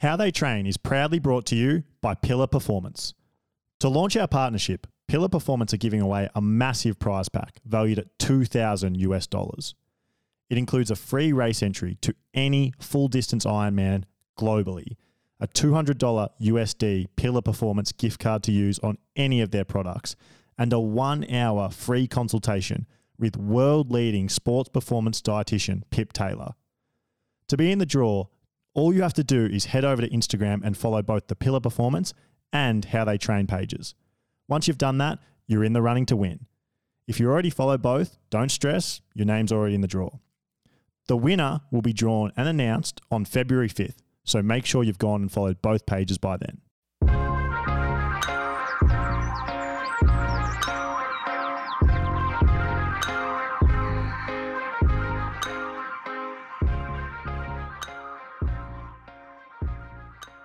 How They Train is proudly brought to you by Pillar Performance. To launch our partnership, Pillar Performance are giving away a massive prize pack valued at 2000 US dollars. It includes a free race entry to any full distance Ironman globally, a $200 USD Pillar Performance gift card to use on any of their products, and a one hour free consultation with world leading sports performance dietitian Pip Taylor. To be in the draw, all you have to do is head over to Instagram and follow both the Pillar Performance and How They Train pages. Once you've done that, you're in the running to win. If you already follow both, don't stress, your name's already in the draw. The winner will be drawn and announced on February 5th, so make sure you've gone and followed both pages by then.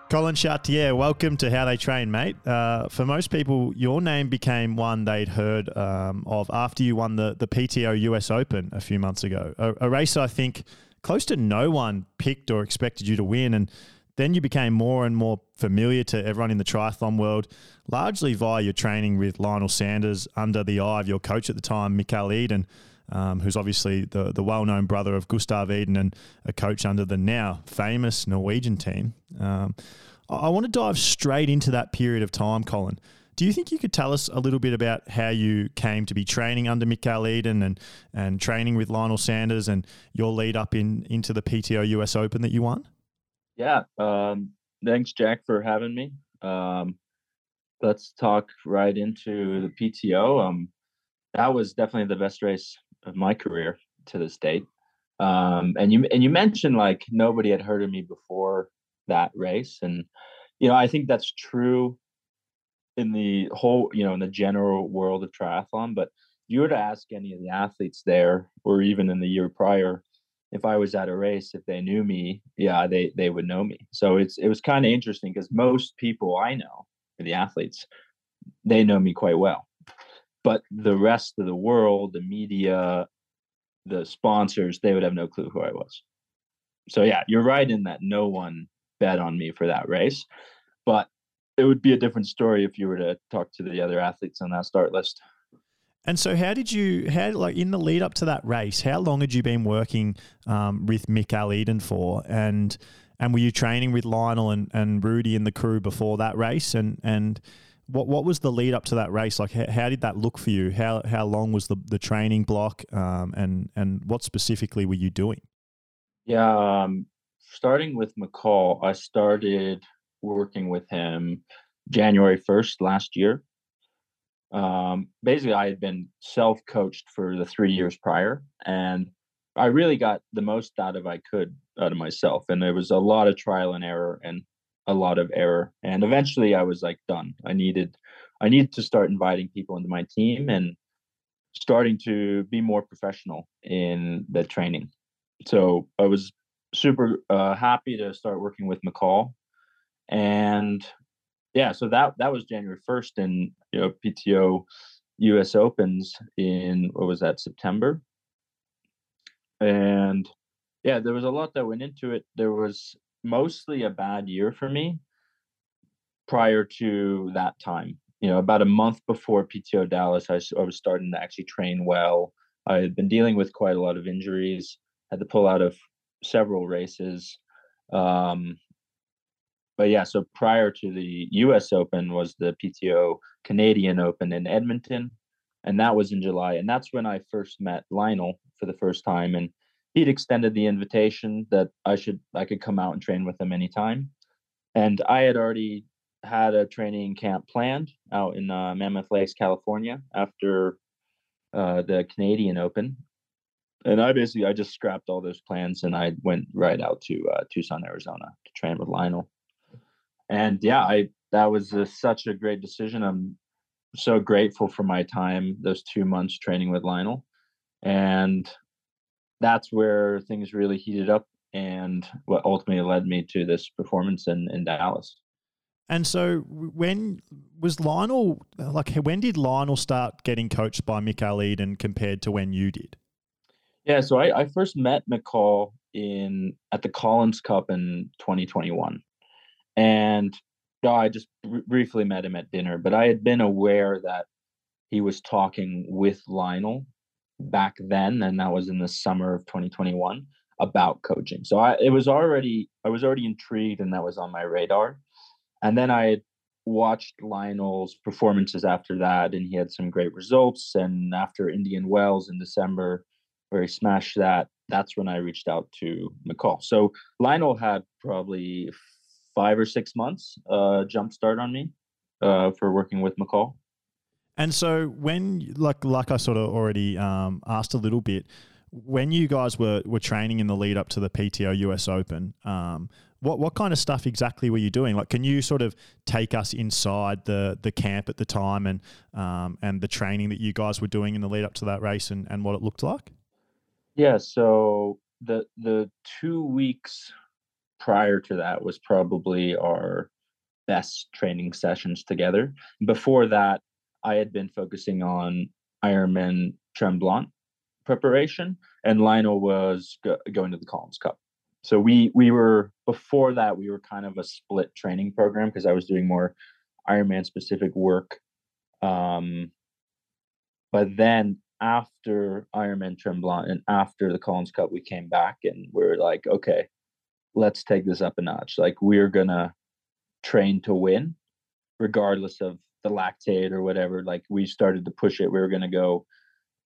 Collin Chartier, welcome to How They Train, mate. Uh, for most people, your name became one they'd heard um, of after you won the, the PTO US Open a few months ago. A, a race I think close to no one picked or expected you to win. And then you became more and more familiar to everyone in the triathlon world, largely via your training with Lionel Sanders under the eye of your coach at the time, Mikal Iden, um, who's obviously the, the well known brother of Gustav Iden and a coach under the now famous Norwegian team. Um, I want to dive straight into that period of time, Collin. Do you think you could tell us a little bit about how you came to be training under Mikal Iden and, and training with Lionel Sanders and your lead up in into the PTO US Open that you won? Yeah. Um, thanks, Jack, for having me. Um, let's talk right into the PTO. Um, that was definitely the best race of my career to this date. Um, and you and you mentioned like nobody had heard of me before that race. And you know i think that's true in the whole you know in the general world of triathlon but if you were to ask any of the athletes there or even in the year prior if i was at a race if they knew me yeah they they would know me. So it's it was kind of interesting because most people i know the athletes they know me quite well but the rest of the world the media the sponsors they would have no clue who i was so yeah you're right in that no one bet on me for that race. But it would be a different story if you were to talk to the other athletes on that start list. And so, how did you, how like in the lead up to that race, how long had you been working um, with Al Eden for, and and were you training with Lionel and, and Rudy and the crew before that race, and and what what was the lead up to that race? Like, how, how did that look for you? How how long was the the training block, um, and and what specifically were you doing? Yeah, um, starting with Mikal, I started working with him January 1st last year. Um, basically, I had been self coached for the three years prior, and I really got the most out of I could out of myself. And there was a lot of trial and error and a lot of error. And eventually, I was like done. I needed, I needed to start inviting people into my team and starting to be more professional in the training. So I was super uh, happy to start working with Mikal, and yeah, so that that was January first, and you know PTO U.S. Opens in what was that September, and yeah, there was a lot that went into it. There was mostly a bad year for me prior to that time. You know, about a month before PTO Dallas, I, I was starting to actually train well. I had been dealing with quite a lot of injuries. Had to pull out of several races. Um, but yeah, so prior to the U.S. Open was the PTO Canadian Open in Edmonton, and that was in July. And that's when I first met Lionel for the first time, and he'd extended the invitation that I should I could come out and train with him anytime. And I had already had a training camp planned out in uh, Mammoth Lakes, California, after uh, the Canadian Open, and I basically I just scrapped all those plans and I went right out to uh, Tucson, Arizona to train with Lionel. And yeah, I that was a, such a great decision. I'm so grateful for my time those two months training with Lionel, and that's where things really heated up and what ultimately led me to this performance in in Dallas. And so, when was Lionel uh, like? When did Lionel start getting coached by Mikal Iden compared to when you did? Yeah, so I, I first met Mikal in at the Collins Cup in 2021, and oh, I just br- briefly met him at dinner, but I had been aware that he was talking with Lionel back then, and that was in the summer of 2021 about coaching. So I it was already I was already intrigued, and that was on my radar. And then I watched Lionel's performances after that, and he had some great results. And after Indian Wells in December, where he smashed that, that's when I reached out to Mikal. So Lionel had probably five or six months uh, jump start on me uh, for working with Mikal. And so when, like, like I sort of already um, asked a little bit, when you guys were were training in the lead up to the PTO US Open, um, what what kind of stuff exactly were you doing? Like, can you sort of take us inside the the camp at the time and um, and the training that you guys were doing in the lead up to that race and, and what it looked like? Yeah. So the the two weeks prior to that was probably our best training sessions together. Before that, I had been focusing on Ironman Tremblant preparation, and Lionel was go- going to the Collins Cup. So we we were before that we were kind of a split training program because I was doing more Ironman specific work. Um, but then after Ironman Tremblant and after the Collins Cup, we came back and we are like, okay, let's take this up a notch. Like we're gonna train to win, regardless of the lactate or whatever. Like we started to push it. We were gonna go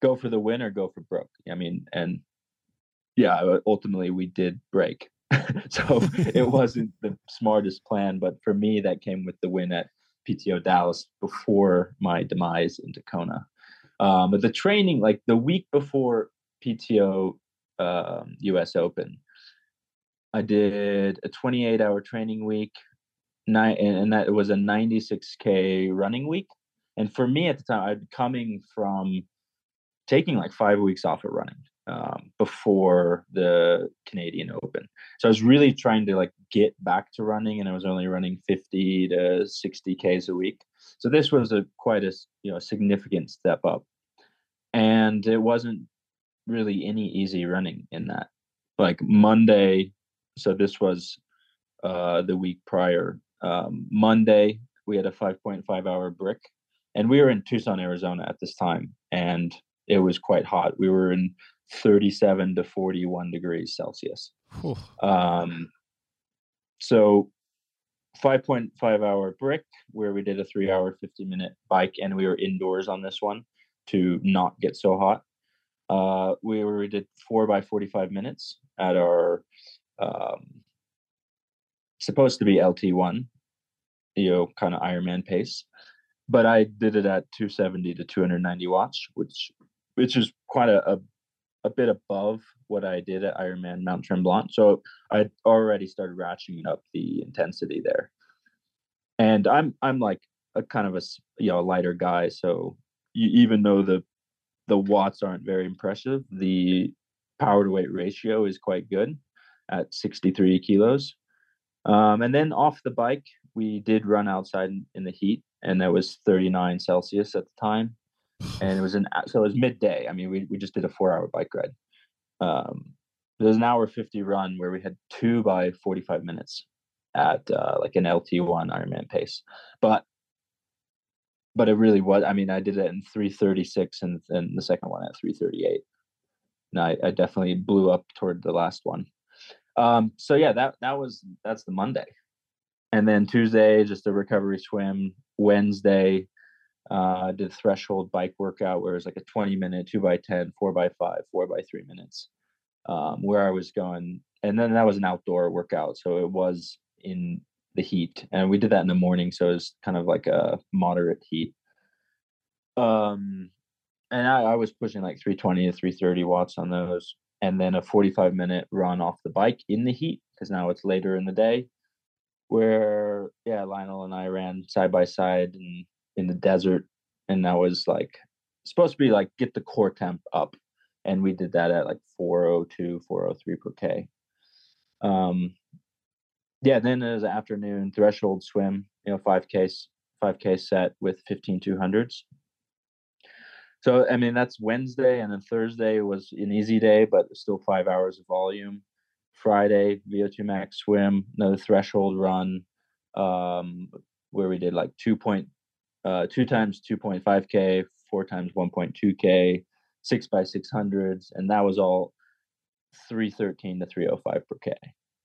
go for the win or go for broke. I mean, and yeah, ultimately we did break. so it wasn't the smartest plan, but for me, that came with the win at PTO Dallas before my demise in Kona. Um, but the training, like the week before PTO um, US Open, I did a 28 hour training week, nine, and that was a 96k running week. And for me at the time, I'd coming from taking like five weeks off of running um, before the Canadian Open. So I was really trying to like get back to running, and I was only running 50 to 60 k's a week. So this was a quite a you know significant step up, and it wasn't really any easy running in that. Like Monday, so this was uh, the week prior. Um, Monday we had a 5.5 hour brick, and we were in Tucson, Arizona at this time, and it was quite hot. We were in 37 to 41 degrees Celsius. Um, so 5.5 hour brick where we did a three hour 50 minute bike and we were indoors on this one to not get so hot. Uh, we were we did four by 45 minutes at our um, supposed to be LT1, you know, kind of Ironman pace. But I did it at 270 to 290 watts, which which is quite a, a a bit above what I did at Ironman Mount Tremblant. So I already started ratcheting up the intensity there. And I'm I'm like a kind of a you know lighter guy, so you, even though the the watts aren't very impressive, the power to weight ratio is quite good at 63 kilos. Um, and then off the bike, we did run outside in, in the heat, and that was 39 Celsius at the time and it was an so it was midday. I mean, we we just did a four hour bike ride. Um, there was an hour fifty run where we had two by forty five minutes at uh, like an LT1 Ironman pace, but but it really was. I mean, I did it in three thirty six, and and the second one at three thirty eight. And I, I definitely blew up toward the last one. Um, so yeah, that that was that's the Monday, and then Tuesday just a recovery swim. Wednesday, uh, did a threshold bike workout where it was like a 20 minute, two by 10, four by five, four by three minutes, um, where I was going. And then that was an outdoor workout. So it was in the heat. And we did that in the morning. So it was kind of like a moderate heat. Um, and I, I was pushing like 320 to 330 watts on those. And then a 45 minute run off the bike in the heat because now it's later in the day where yeah lionel and i ran side by side and in the desert, and that was like supposed to be like get the core temp up, and we did that at like 402, 403 per k. Um, yeah, then it was afternoon threshold swim, you know, five k, five k set with fifteen two hundreds. So I mean that's Wednesday, and then Thursday was an easy day, but still five hours of volume. Friday VO2 max swim, another threshold run, um, where we did like two point uh, two times 2.5k, four times 1.2k, six by 600s, and that was all 313 to 305 per k.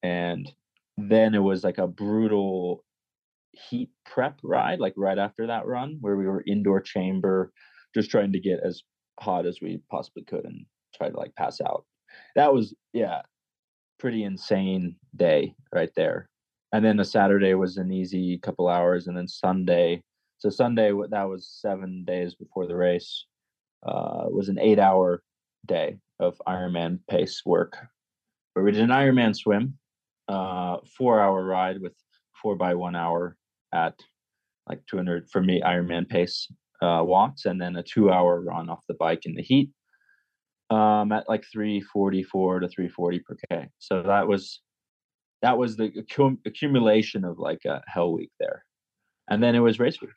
And then it was like a brutal heat prep ride, like right after that run, where we were indoor chamber, just trying to get as hot as we possibly could and try to like pass out. That was yeah, pretty insane day right there. And then the Saturday was an easy couple hours, and then Sunday. So Sunday that was seven days before the race. Uh, was an eight-hour day of Ironman pace work, where we did an Ironman swim, uh, four-hour ride with four by one hour at like 200 for me Ironman pace uh, watts, and then a two-hour run off the bike in the heat um, at like 344 to 340 per k. So that was that was the accum- accumulation of like a hell week there, and then it was race week.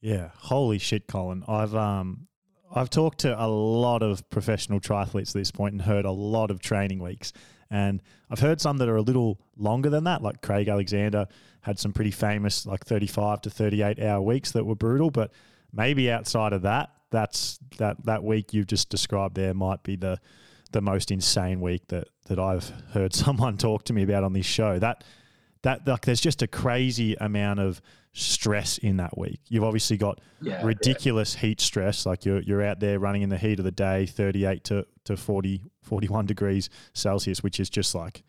Yeah, holy shit, Collin! I've um I've talked to a lot of professional triathletes at this point and heard a lot of training weeks. And I've heard some that are a little longer than that, like Craig Alexander had some pretty famous, like 35 to 38 hour weeks that were brutal. But maybe outside of that, that's that that week you've just described there might be the the most insane week that that I've heard someone talk to me about on this show. That that like there's just a crazy amount of stress in that week. You've obviously got yeah, ridiculous yeah. heat stress, like you're you're out there running in the heat of the day, 38 to to 40 41 degrees Celsius, which is just like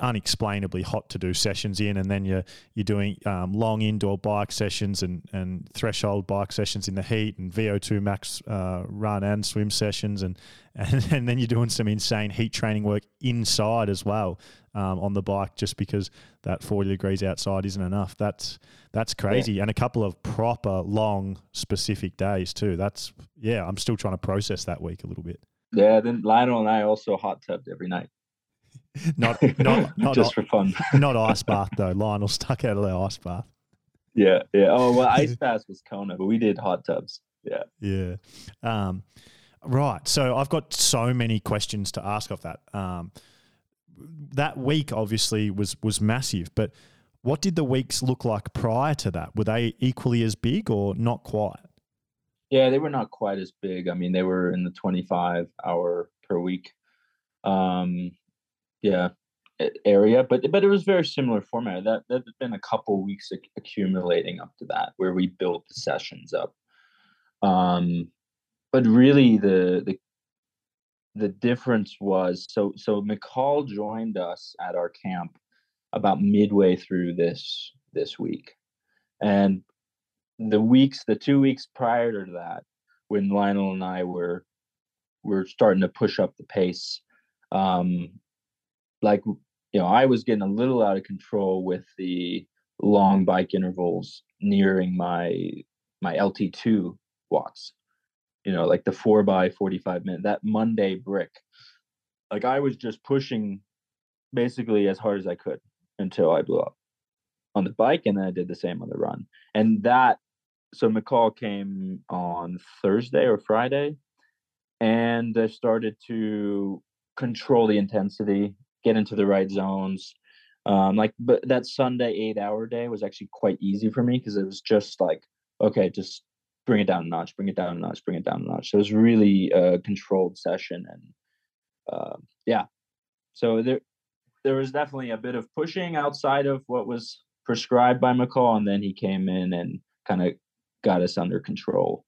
unexplainably hot to do sessions in, and then you're you're doing um, long indoor bike sessions and and threshold bike sessions in the heat and VO2 max uh, run and swim sessions, and, and and then you're doing some insane heat training work inside as well um, on the bike, just because that 40 degrees outside isn't enough. That's that's crazy, yeah. and a couple of proper long specific days too. That's yeah, I'm still trying to process that week a little bit. Yeah, then Lionel and I also hot tubbed every night. Not not not just for fun. not ice bath though. Lionel stuck out of the ice bath. Yeah, yeah. Oh well, ice bath was Kona, but we did hot tubs. Yeah, yeah. Um, right. So I've got so many questions to ask of that. Um, that week obviously was was massive, but what did the weeks look like prior to that? Were they equally as big or not quite? Yeah, they were not quite as big. I mean, they were in the 25 hour per week. Um, yeah area but but it was very similar format. That that had been a couple weeks accumulating up to that where we built the sessions up. Um but really the the the difference was so so Mikal joined us at our camp about midway through this this week. And the weeks the two weeks prior to that when lionel and i were were starting to push up the pace um like you know i was getting a little out of control with the long bike intervals nearing my my lt2 watts you know like the 4 by 45 minute that monday brick. Like i was just pushing basically as hard as i could until i blew up on the bike and then i did the same on the run. And that so Mikal came on thursday or friday and i started to control the intensity get into the right zones. Um, like, but that Sunday eight hour day was actually quite easy for me because it was just like, okay, just bring it down a notch, bring it down a notch, bring it down a notch. So it was really a controlled session, and uh, yeah, so there there was definitely a bit of pushing outside of what was prescribed by Mikal, and then he came in and kind of got us under control,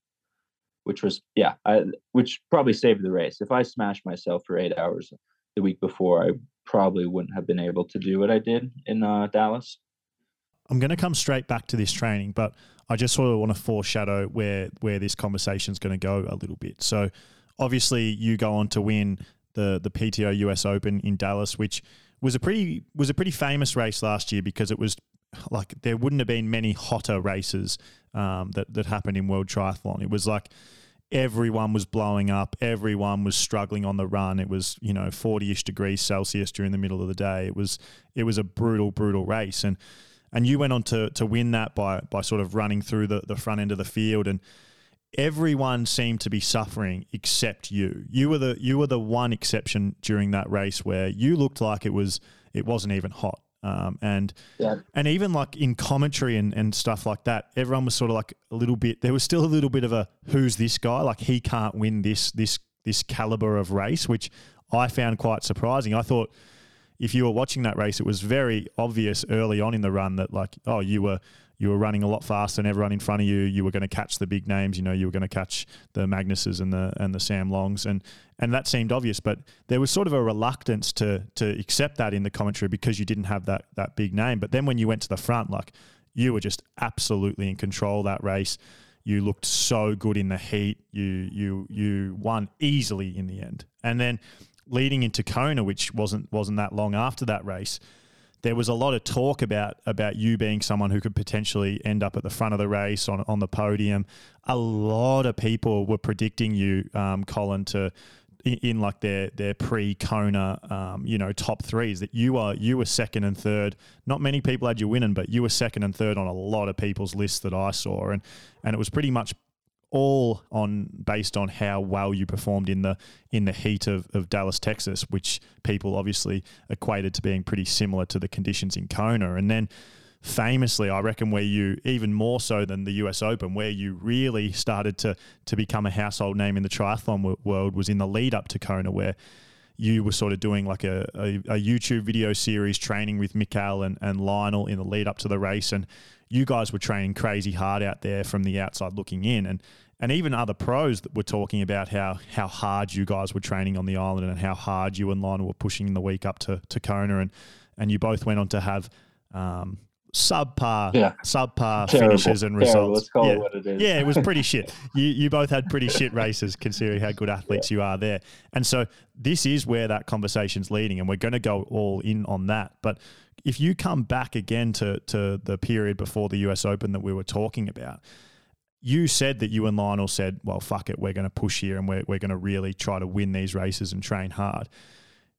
which was yeah, I, which probably saved the race. If I smashed myself for eight hours the week before, I probably wouldn't have been able to do what I did in uh, Dallas. I'm going to come straight back to this training, but I just sort of want to foreshadow where where this conversation is going to go a little bit. So, obviously, you go on to win the the PTO US Open in Dallas, which was a pretty was a pretty famous race last year because it was like there wouldn't have been many hotter races um, that that happened in World Triathlon. It was like everyone was blowing up. Everyone was struggling on the run. It was, you know, 40-ish degrees Celsius during the middle of the day. It was it was a brutal, brutal race. And and you went on to to win that by by sort of running through the, the front end of the field and everyone seemed to be suffering except you. You were the you were the one exception during that race where you looked like it was it wasn't even hot. Um, and Yeah. and even like in commentary and, and stuff like that, everyone was sort of like a little bit. There was still a little bit of a who's this guy? Like he can't win this this this caliber of race, which I found quite surprising. I thought if you were watching that race, it was very obvious early on in the run that like oh you were you were running a lot faster than everyone in front of you. You were going to catch the big names. You know, you were going to catch the Magnuses and the and the Sam Longs, and and that seemed obvious. But there was sort of a reluctance to to accept that in the commentary because you didn't have that that big name. But then when you went to the front, like you were just absolutely in control that race. You looked so good in the heat. You you you won easily in the end, and then leading into Kona, which wasn't wasn't that long after that race there was a lot of talk about about you being someone who could potentially end up at the front of the race on on the podium. A lot of people were predicting you, um, Collin, to in, in, like their their pre Kona, um, you know, top threes. That you are you were second and third. Not many people had you winning, but you were second and third on a lot of people's lists that I saw, and and it was pretty much all on based on how well you performed in the in the heat of, of Dallas, Texas, which people obviously equated to being pretty similar to the conditions in Kona. And then famously, I reckon where you even more so than the US Open, where you really started to to become a household name in the triathlon world was in the lead up to Kona, where you were sort of doing like a, a, a YouTube video series training with Mikal and, and Lionel in the lead up to the race. And you guys were training crazy hard out there from the outside looking in. And and even other pros that were talking about how how hard you guys were training on the island and how hard you and Lionel were pushing in the week up to, to Kona and and you both went on to have um, subpar yeah. subpar Terrible. finishes and results. Yeah. it what it is. Yeah, it was pretty shit. You you both had pretty shit races considering how good athletes you are there. And so this is where that conversation's leading and we're going to go all in on that. But if you come back again to to the period before the US Open that we were talking about, you said that you and Lionel said, well, fuck it, we're going to push here and we're, we're going to really try to win these races and train hard.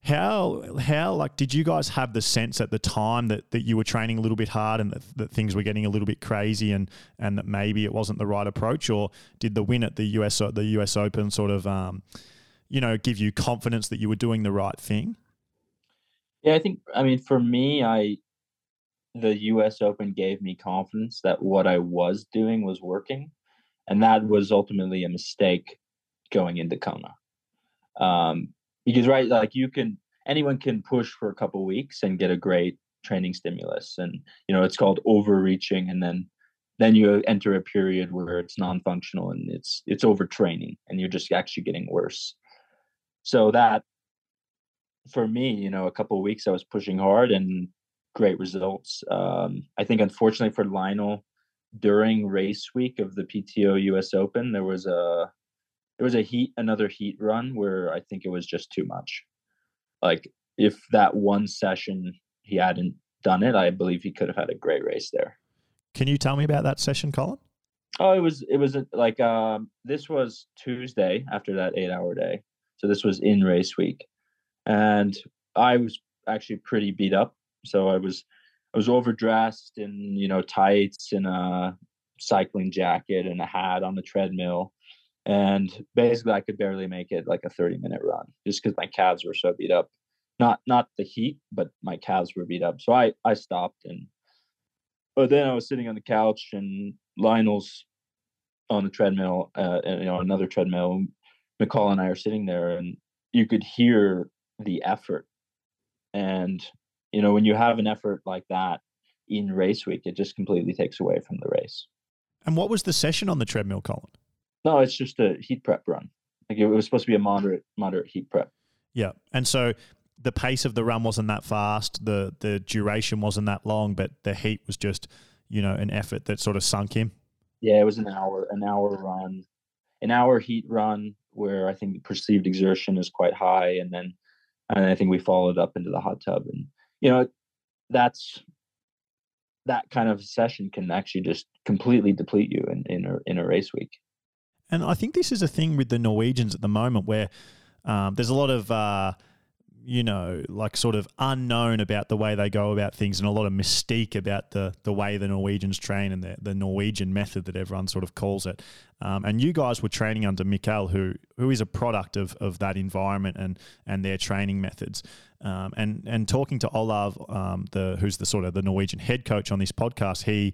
How, how, like, did you guys have the sense at the time that, that you were training a little bit hard and that, that things were getting a little bit crazy and, and that maybe it wasn't the right approach? Or did the win at the US, the US Open sort of, um, you know, give you confidence that you were doing the right thing? Yeah, I think, I mean, for me, I, the US Open gave me confidence that what I was doing was working. And that was ultimately a mistake going into Kona. Um, because, right, like you can, anyone can push for a couple weeks and get a great training stimulus. And, you know, it's called overreaching. And then, then you enter a period where it's non-functional and it's it's overtraining and you're just actually getting worse so that for me you know a couple of weeks i was pushing hard and great results. Um, I think, unfortunately for Lionel, during race week of the PTO US Open, there was a there was a heat another heat run where I think it was just too much. Like if that one session he hadn't done it, I believe he could have had a great race there. Can you tell me about that session, Collin? Oh, it was it was like um, this was Tuesday after that eight hour day, so this was in race week, and I was actually pretty beat up so I was I was overdressed in you know tights and a cycling jacket and a hat on the treadmill, and basically I could barely make it like a 30 minute run just because my calves were so beat up. Not not the heat, but my calves were beat up. So I I stopped and but then I was sitting on the couch and Lionel's on the treadmill, uh, you know, another treadmill. Mikal and I are sitting there, and you could hear the effort. And you know, when you have an effort like that in race week, it just completely takes away from the race. And what was the session on the treadmill, Collin? No, it's just a heat prep run. Like it was supposed to be a moderate, moderate heat prep. Yeah, and so the pace of the run wasn't that fast. the The duration wasn't that long, but the heat was just, you know, an effort that sort of sunk him. Yeah, it was an hour, an hour run, an hour heat run where I think the perceived exertion is quite high, and then and I think we followed up into the hot tub and you know that's that kind of session can actually just completely deplete you in, in a in a race week. And I think this is a thing with the Norwegians at the moment where um, there's a lot of uh, you know, like sort of unknown about the way they go about things and a lot of mystique about the the way the Norwegians train and the, the Norwegian method that everyone sort of calls it. Um, and you guys were training under Mikal, who who is a product of, of that environment and and their training methods. Um, and and talking to Olav, um, the who's the sort of the Norwegian head coach on this podcast, he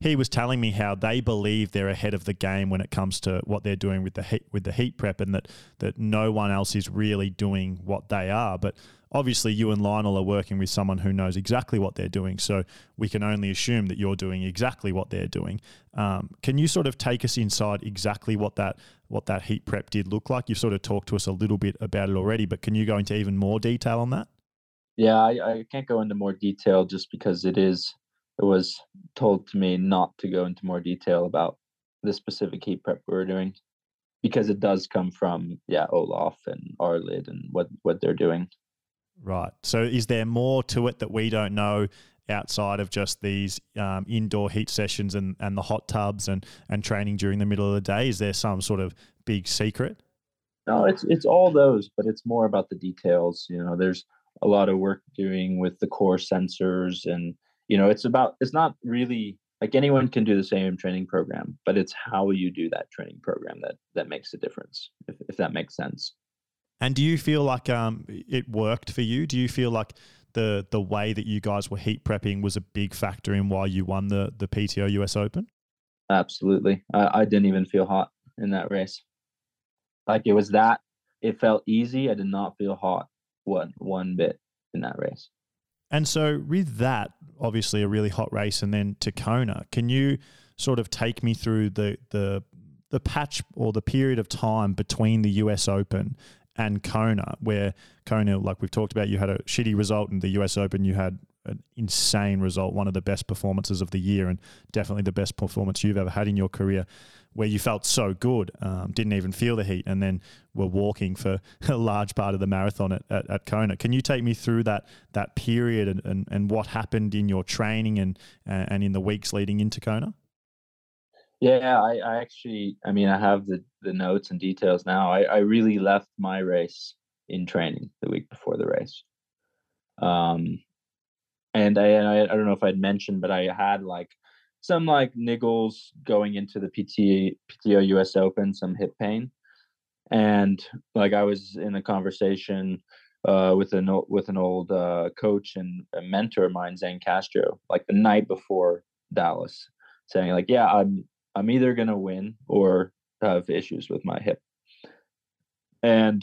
he was telling me how they believe they're ahead of the game when it comes to what they're doing with the heat with the heat prep, and that that no one else is really doing what they are. But obviously, you and Lionel are working with someone who knows exactly what they're doing, so we can only assume that you're doing exactly what they're doing. Um, can you sort of take us inside exactly what that what that heat prep did look like? You've sort of talked to us a little bit about it already, but can you go into even more detail on that? Yeah, I, I can't go into more detail just because it is it was told to me not to go into more detail about the specific heat prep we were doing because it does come from yeah Olav and Arild and what what they're doing. Right. So is there more to it that we don't know outside of just these um, indoor heat sessions and, and the hot tubs and, and training during the middle of the day? Is there some sort of big secret? No, it's it's all those, but it's more about the details. You know, there's a lot of work doing with the core sensors and you know it's about it's not really like anyone can do the same training program but it's how you do that training program that that makes a difference if, if that makes sense. And do you feel like um, it worked for you? Do you feel like the the way that you guys were heat prepping was a big factor in why you won the the pto us open? Absolutely. I, I didn't even feel hot in that race. Like it was that it felt easy. I did not feel hot one one bit in that race and so, with that, obviously a really hot race, and then to Kona, can you sort of take me through the the the patch or the period of time between the US Open and Kona, where Kona, like we've talked about, you had a shitty result in the US Open, you had an insane result, one of the best performances of the year, and definitely the best performance you've ever had in your career where you felt so good, um, didn't even feel the heat, and then were walking for a large part of the marathon at, at, at Kona. Can you take me through that that period and, and, and what happened in your training and and in the weeks leading into Kona? Yeah, I, I actually, I mean, I have the the notes and details now. I, I really left my race in training the week before the race. Um, and I, I, I don't know if I'd mentioned, but I had like some like niggles going into the PT, PTO US Open, some hip pain, and like I was in a conversation uh, with an with an old uh, coach and a mentor of mine, Zane Castro, like the night before Dallas, saying like, yeah, I'm I'm either gonna win or have issues with my hip, and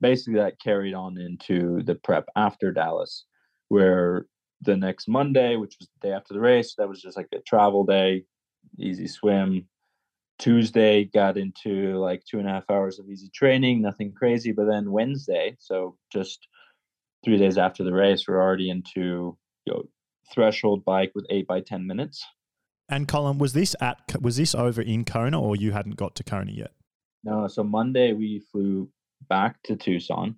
basically that carried on into the prep after Dallas, where the next Monday, which was the day after the race, that was just like a travel day, easy swim. Tuesday got into like two and a half hours of easy training, nothing crazy. But then Wednesday, so just three days after the race, we're already into you know, threshold bike with eight by ten minutes. And Collin, was this at was this over in Kona or you hadn't got to Kona yet? No, so Monday we flew back to Tucson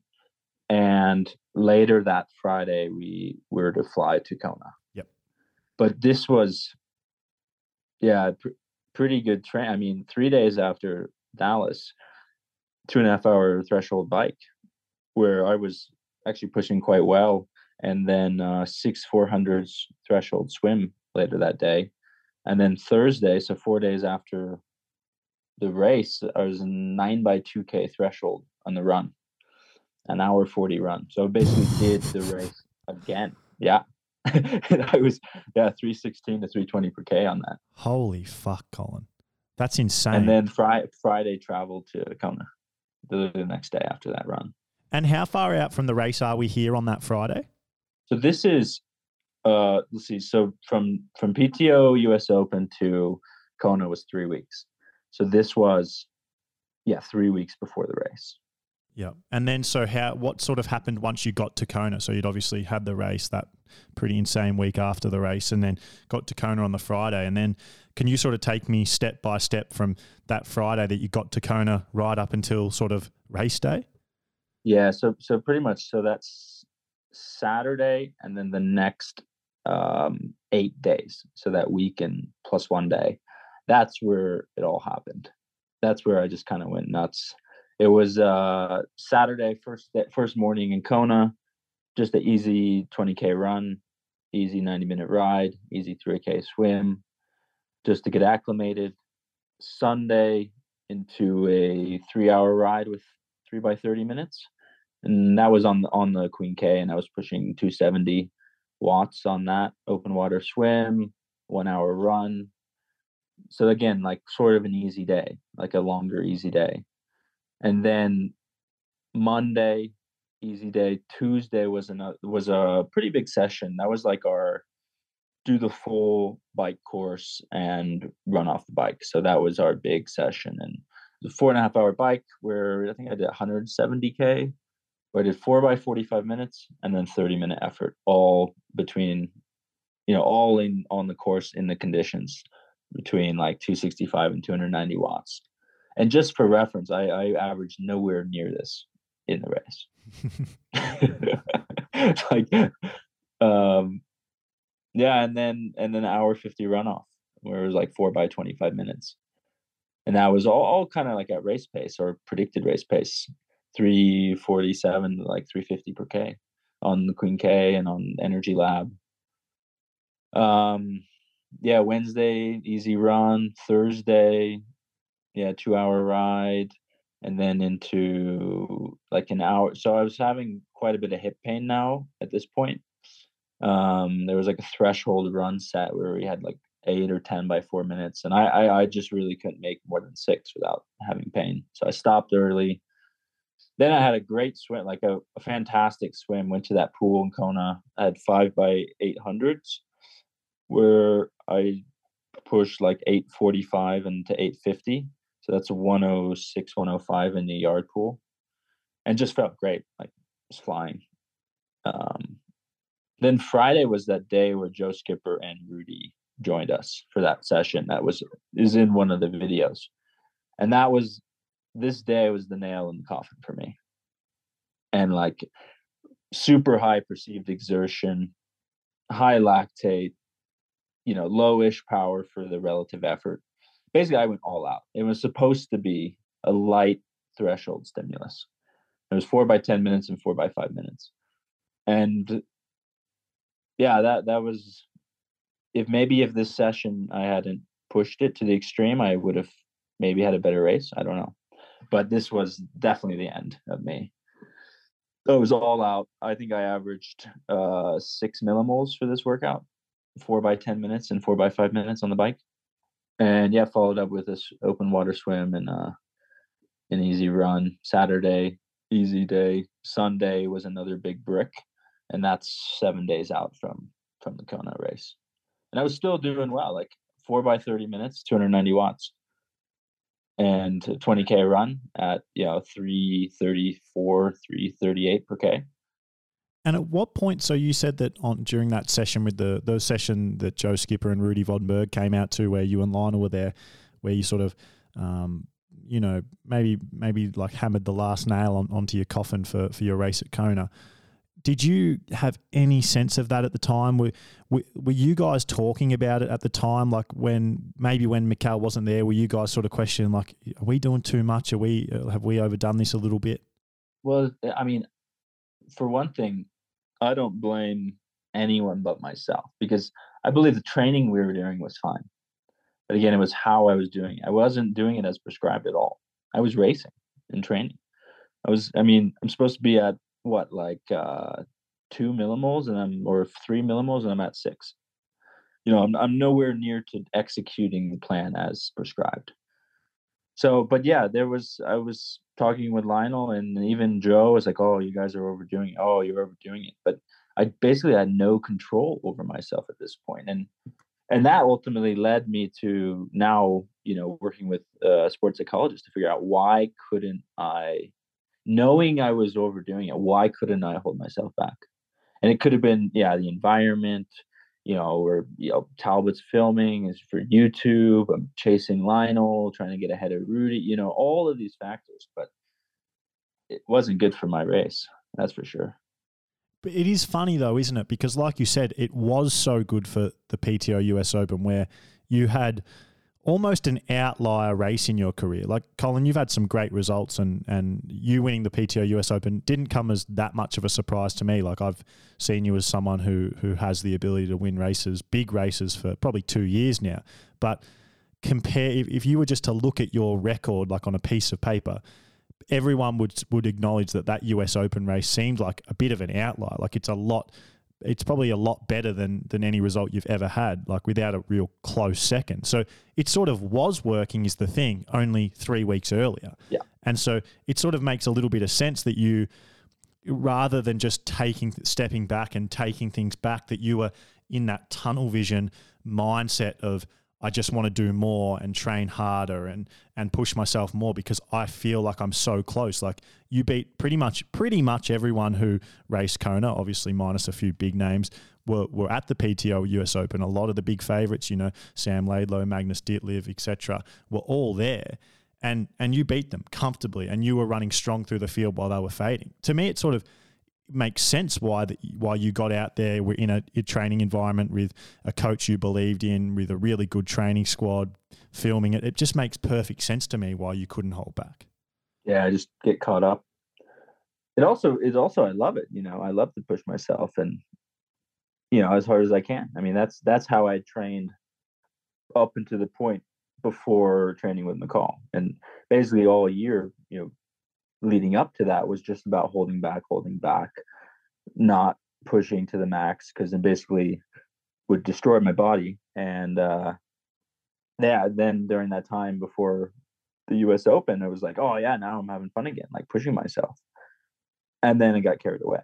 and later that Friday we were to fly to Kona. Yep. But this was, yeah, pr- pretty good train. I mean, three days after Dallas, two and a half hour threshold bike, where I was actually pushing quite well, and then uh, six four hundreds threshold swim later that day, and then Thursday, so four days after the race, I was in nine by two k threshold on the run an hour 40 run. So basically did the race again. Yeah. I was yeah, 316 to 320 per K on that. Holy fuck, Collin. That's insane. And then Friday Friday travel to Kona the, the next day after that run. And how far out from the race are we here on that Friday? So this is uh let's see, so from from PTO US Open to Kona was three weeks. So this was yeah, three weeks before the race. Yeah. And then so how what sort of happened once you got to Kona? So you'd obviously had the race that pretty insane week after the race and then got to Kona on the Friday. And then can you sort of take me step by step from that Friday that you got to Kona right up until sort of race day? Yeah, so so pretty much so that's Saturday and then the next um 8 days. So that week and plus one day. That's where it all happened. That's where I just kind of went nuts it was uh Saturday first first morning in Kona, just an easy 20k run, easy 90 minute ride, easy 3k swim, just to get acclimated. Sunday into a three hour ride with three by 30 minutes, and that was on on the Queen K, and I was pushing 270 watts on that. Open water swim, one hour run. So again, like sort of an easy day, like a longer easy day, and then Monday, easy day. Tuesday was a was a pretty big session. That was like our do the full bike course and run off the bike. So that was our big session, and the four and a half hour bike where I think I did 170k. Where I did four by 45 minutes and then 30 minute effort, all between, you know, all in on the course in the conditions between like 265 and 290 watts. And just for reference, I, I averaged nowhere near this in the race. like, um, yeah, and then and then hour 50 runoff where it was like four by 25 minutes. And that was all, all kind of like at race pace or predicted race pace, 347 like 350 per K on the Queen K and on Energy Lab. Um, yeah, Wednesday, easy run. Thursday, yeah, two hour ride. And then into like an hour. So I was having quite a bit of hip pain now at this point. Um, there was like a threshold run set where we had like eight or 10 by four minutes. And I, I, I just really couldn't make more than six without having pain. So I stopped early. Then I had a great swim, like a, a fantastic swim, went to that pool in Kona. I had five by 800s where I pushed like 845 into 850. So that's 106, 105 in the yard pool. And just felt great, like was flying. Um, then Friday was that day where Joe Skipper and Rudy joined us for that session. That was is in one of the videos. And that was this day was the nail in the coffin for me. And like super high perceived exertion, high lactate, you know, lowish power for the relative effort. Basically, I went all out. It was supposed to be a light threshold stimulus. It was four by 10 minutes and four by five minutes. And yeah, that that was if maybe if this session I hadn't pushed it to the extreme, I would have maybe had a better race. I don't know. But this was definitely the end of me. So it was all out. I think I averaged uh, six millimoles for this workout, four by 10 minutes and four by five minutes on the bike. And yeah, followed up with this open water swim and uh, an easy run. Saturday, easy day. Sunday was another big brick. And that's seven days out from from the Kona race and I was still doing well, like four by 30 minutes, 290 watts, and 20k run at you know 334, 338 per k. And at what point? So you said that on during that session with the those session that Joe Skipper and Rudy von Berg came out to, where you and Lionel were there, where you sort of, um, you know, maybe maybe like hammered the last nail on, onto your coffin for for your race at Kona did you have any sense of that at the time? Were, were, you guys talking about it at the time? Like when maybe when Mikal wasn't there, were you guys sort of questioning like, are we doing too much? Are we uh, have we overdone this a little bit? Well, I mean, for one thing, I don't blame anyone but myself because I believe the training we were doing was fine. But again, it was how I was doing it. I wasn't doing it as prescribed at all. I was racing and training. I was, I mean, I'm supposed to be at what like uh two millimoles and I'm or three millimoles and I'm at six. You know, I'm I'm nowhere near to executing the plan as prescribed. So, but yeah, there was I was talking with Lionel and even Joe was like, "Oh, you guys are overdoing it. Oh, you're overdoing it." But I basically had no control over myself at this point, and and that ultimately led me to now, you know, working with a sports psychologist to figure out why couldn't I knowing I was overdoing it, why couldn't I hold myself back? And it could have been, yeah, the environment, you know, or you know, Talbot's filming is for YouTube. I'm chasing Lionel, trying to get ahead of Rudy, you know, all of these factors, but it wasn't good for my race. That's for sure. But it is funny though, isn't it? Because like you said, it was so good for the PTO US Open where you had almost an outlier race in your career. Like Collin, you've had some great results, and and you winning the PTO US Open didn't come as that much of a surprise to me. Like I've seen you as someone who who has the ability to win races, big races for probably two years now. But compare if, if you were just to look at your record like on a piece of paper. everyone would would acknowledge that that US Open race seemed like a bit of an outlier. Like it's a lot it's probably a lot better than than any result you've ever had, like without a real close second. So it sort of was working is the thing only three weeks earlier. Yeah. And so it sort of makes a little bit of sense that you rather than just taking stepping back and taking things back, that you were in that tunnel vision mindset of I just want to do more and train harder and and push myself more because I feel like I'm so close. Like you beat pretty much pretty much everyone who raced Kona, obviously minus a few big names, were, were at the PTO US Open. A lot of the big favorites, you know, Sam Laidlow, Magnus Ditlev, etc., were all there. And and you beat them comfortably and you were running strong through the field while they were fading. To me it sort of makes sense why why you got out there we're in a, a, training environment with a coach you believed in with a really good training squad filming it. It just makes perfect sense to me why you couldn't hold back. Yeah i just get caught up. It also is also i love it you know i love to push myself and you know as hard as i can. I mean that's that's how i trained up into the point before training with mikal and basically all year you know leading up to that was just about holding back, holding back, not pushing to the max because it basically would destroy my body. And uh, yeah, then during that time before the U.S. Open, it was like, oh yeah, now I'm having fun again, like pushing myself. And then it got carried away.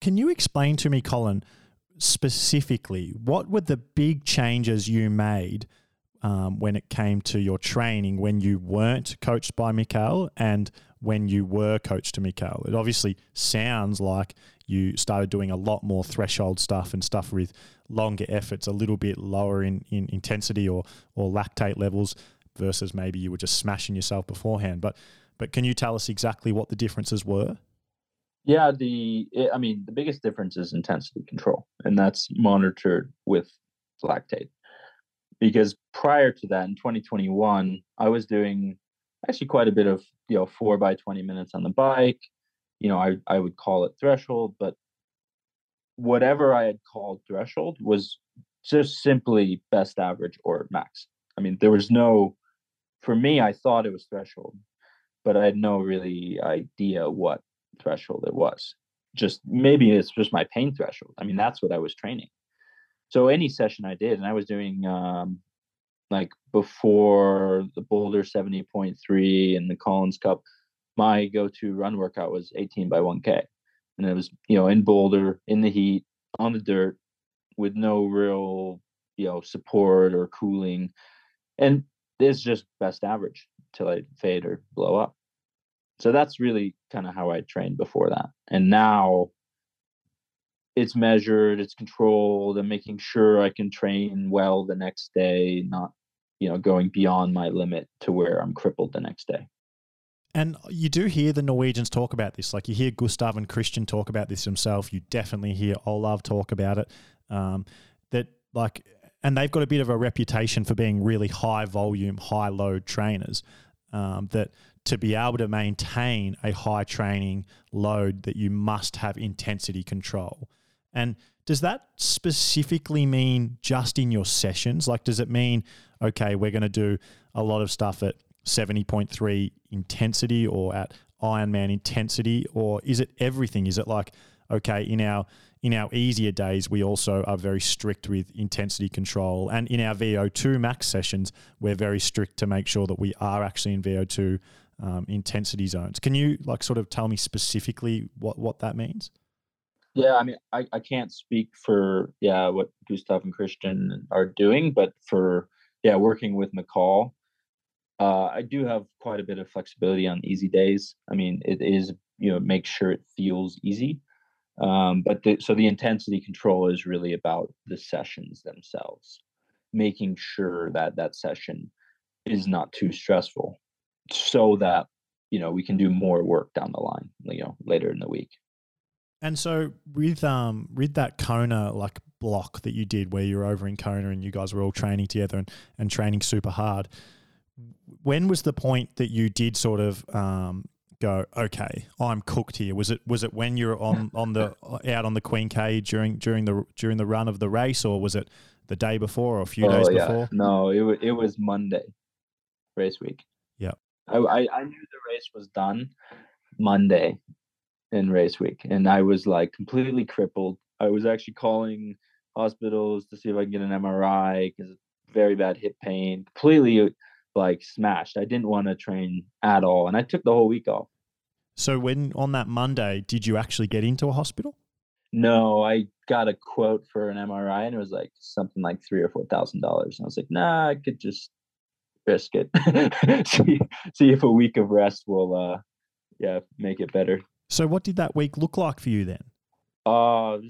Can you explain to me, Collin, specifically what were the big changes you made? Um, when it came to your training when you weren't coached by Mikal and when you were coached to Mikal. It obviously sounds like you started doing a lot more threshold stuff and stuff with longer efforts, a little bit lower in, in intensity or or lactate levels versus maybe you were just smashing yourself beforehand. But but can you tell us exactly what the differences were? Yeah, the I mean the biggest difference is intensity control, and that's monitored with lactate. Because prior to that, in 2021, I was doing actually quite a bit of you know four by 20 minutes on the bike you know i i would call it threshold but whatever i had called threshold was just simply best average or max. I mean there was no for me i thought it was threshold but i had no really idea what threshold it was. Just maybe it's just my pain threshold. I mean that's what i was training. So any session i did and i was doing um, like before the Boulder 70.3 and the Collins Cup, my go-to run workout was 18 by 1K. And it was, you know, in Boulder, in the heat, on the dirt, with no real, you know, support or cooling. And it's just best average till I fade or blow up. So that's really kind of how I trained before that. And now it's measured, it's controlled, and making sure I can train well the next day, not you know going beyond my limit to where I'm crippled the next day. And you do hear the Norwegians talk about this. Like you hear Gustav and Kristian talk about this himself. You definitely hear Olav talk about it. Um, that like, and they've got a bit of a reputation for being really high volume, high load trainers. Um, that to be able to maintain a high training load, that you must have intensity control. And does that specifically mean just in your sessions? Like, does it mean, okay, we're going to do a lot of stuff at 70.3 intensity or at Ironman intensity? Or is it everything? Is it like, okay, in our in our easier days, we also are very strict with intensity control. And in our VO2 max sessions, we're very strict to make sure that we are actually in VO2 um, intensity zones. Can you like sort of tell me specifically what, what that means? Yeah, I mean, I, I can't speak for yeah what Gustav and Kristian are doing, but for yeah working with Mikal, uh, I do have quite a bit of flexibility on easy days. I mean, it is you know make sure it feels easy, um, but the, so the intensity control is really about the sessions themselves, making sure that that session is not too stressful, so that you know we can do more work down the line, you know, later in the week. And so with um with that Kona like block that you did where you were over in Kona and you guys were all training together and, and training super hard, when was the point that you did sort of um, go, okay, I'm cooked here? Was it was it when you're on on the out on the Queen K during during the during the run of the race, or was it the day before or a few oh, days yeah. before? No, it was it was Monday, race week. Yeah. I, I, I knew the race was done Monday in race week, and I was like completely crippled. I was actually calling hospitals to see if I can get an MRI because very bad hip pain, completely like smashed. I didn't want to train at all, and I took the whole week off. So when on that Monday, did you actually get into a hospital? No, I got a quote for an MRI, and it was like something like three or four thousand dollars. And I was like, nah, I could just risk it. see, see if a week of rest will, uh, yeah, make it better. So what did that week look like for you then? Uh, a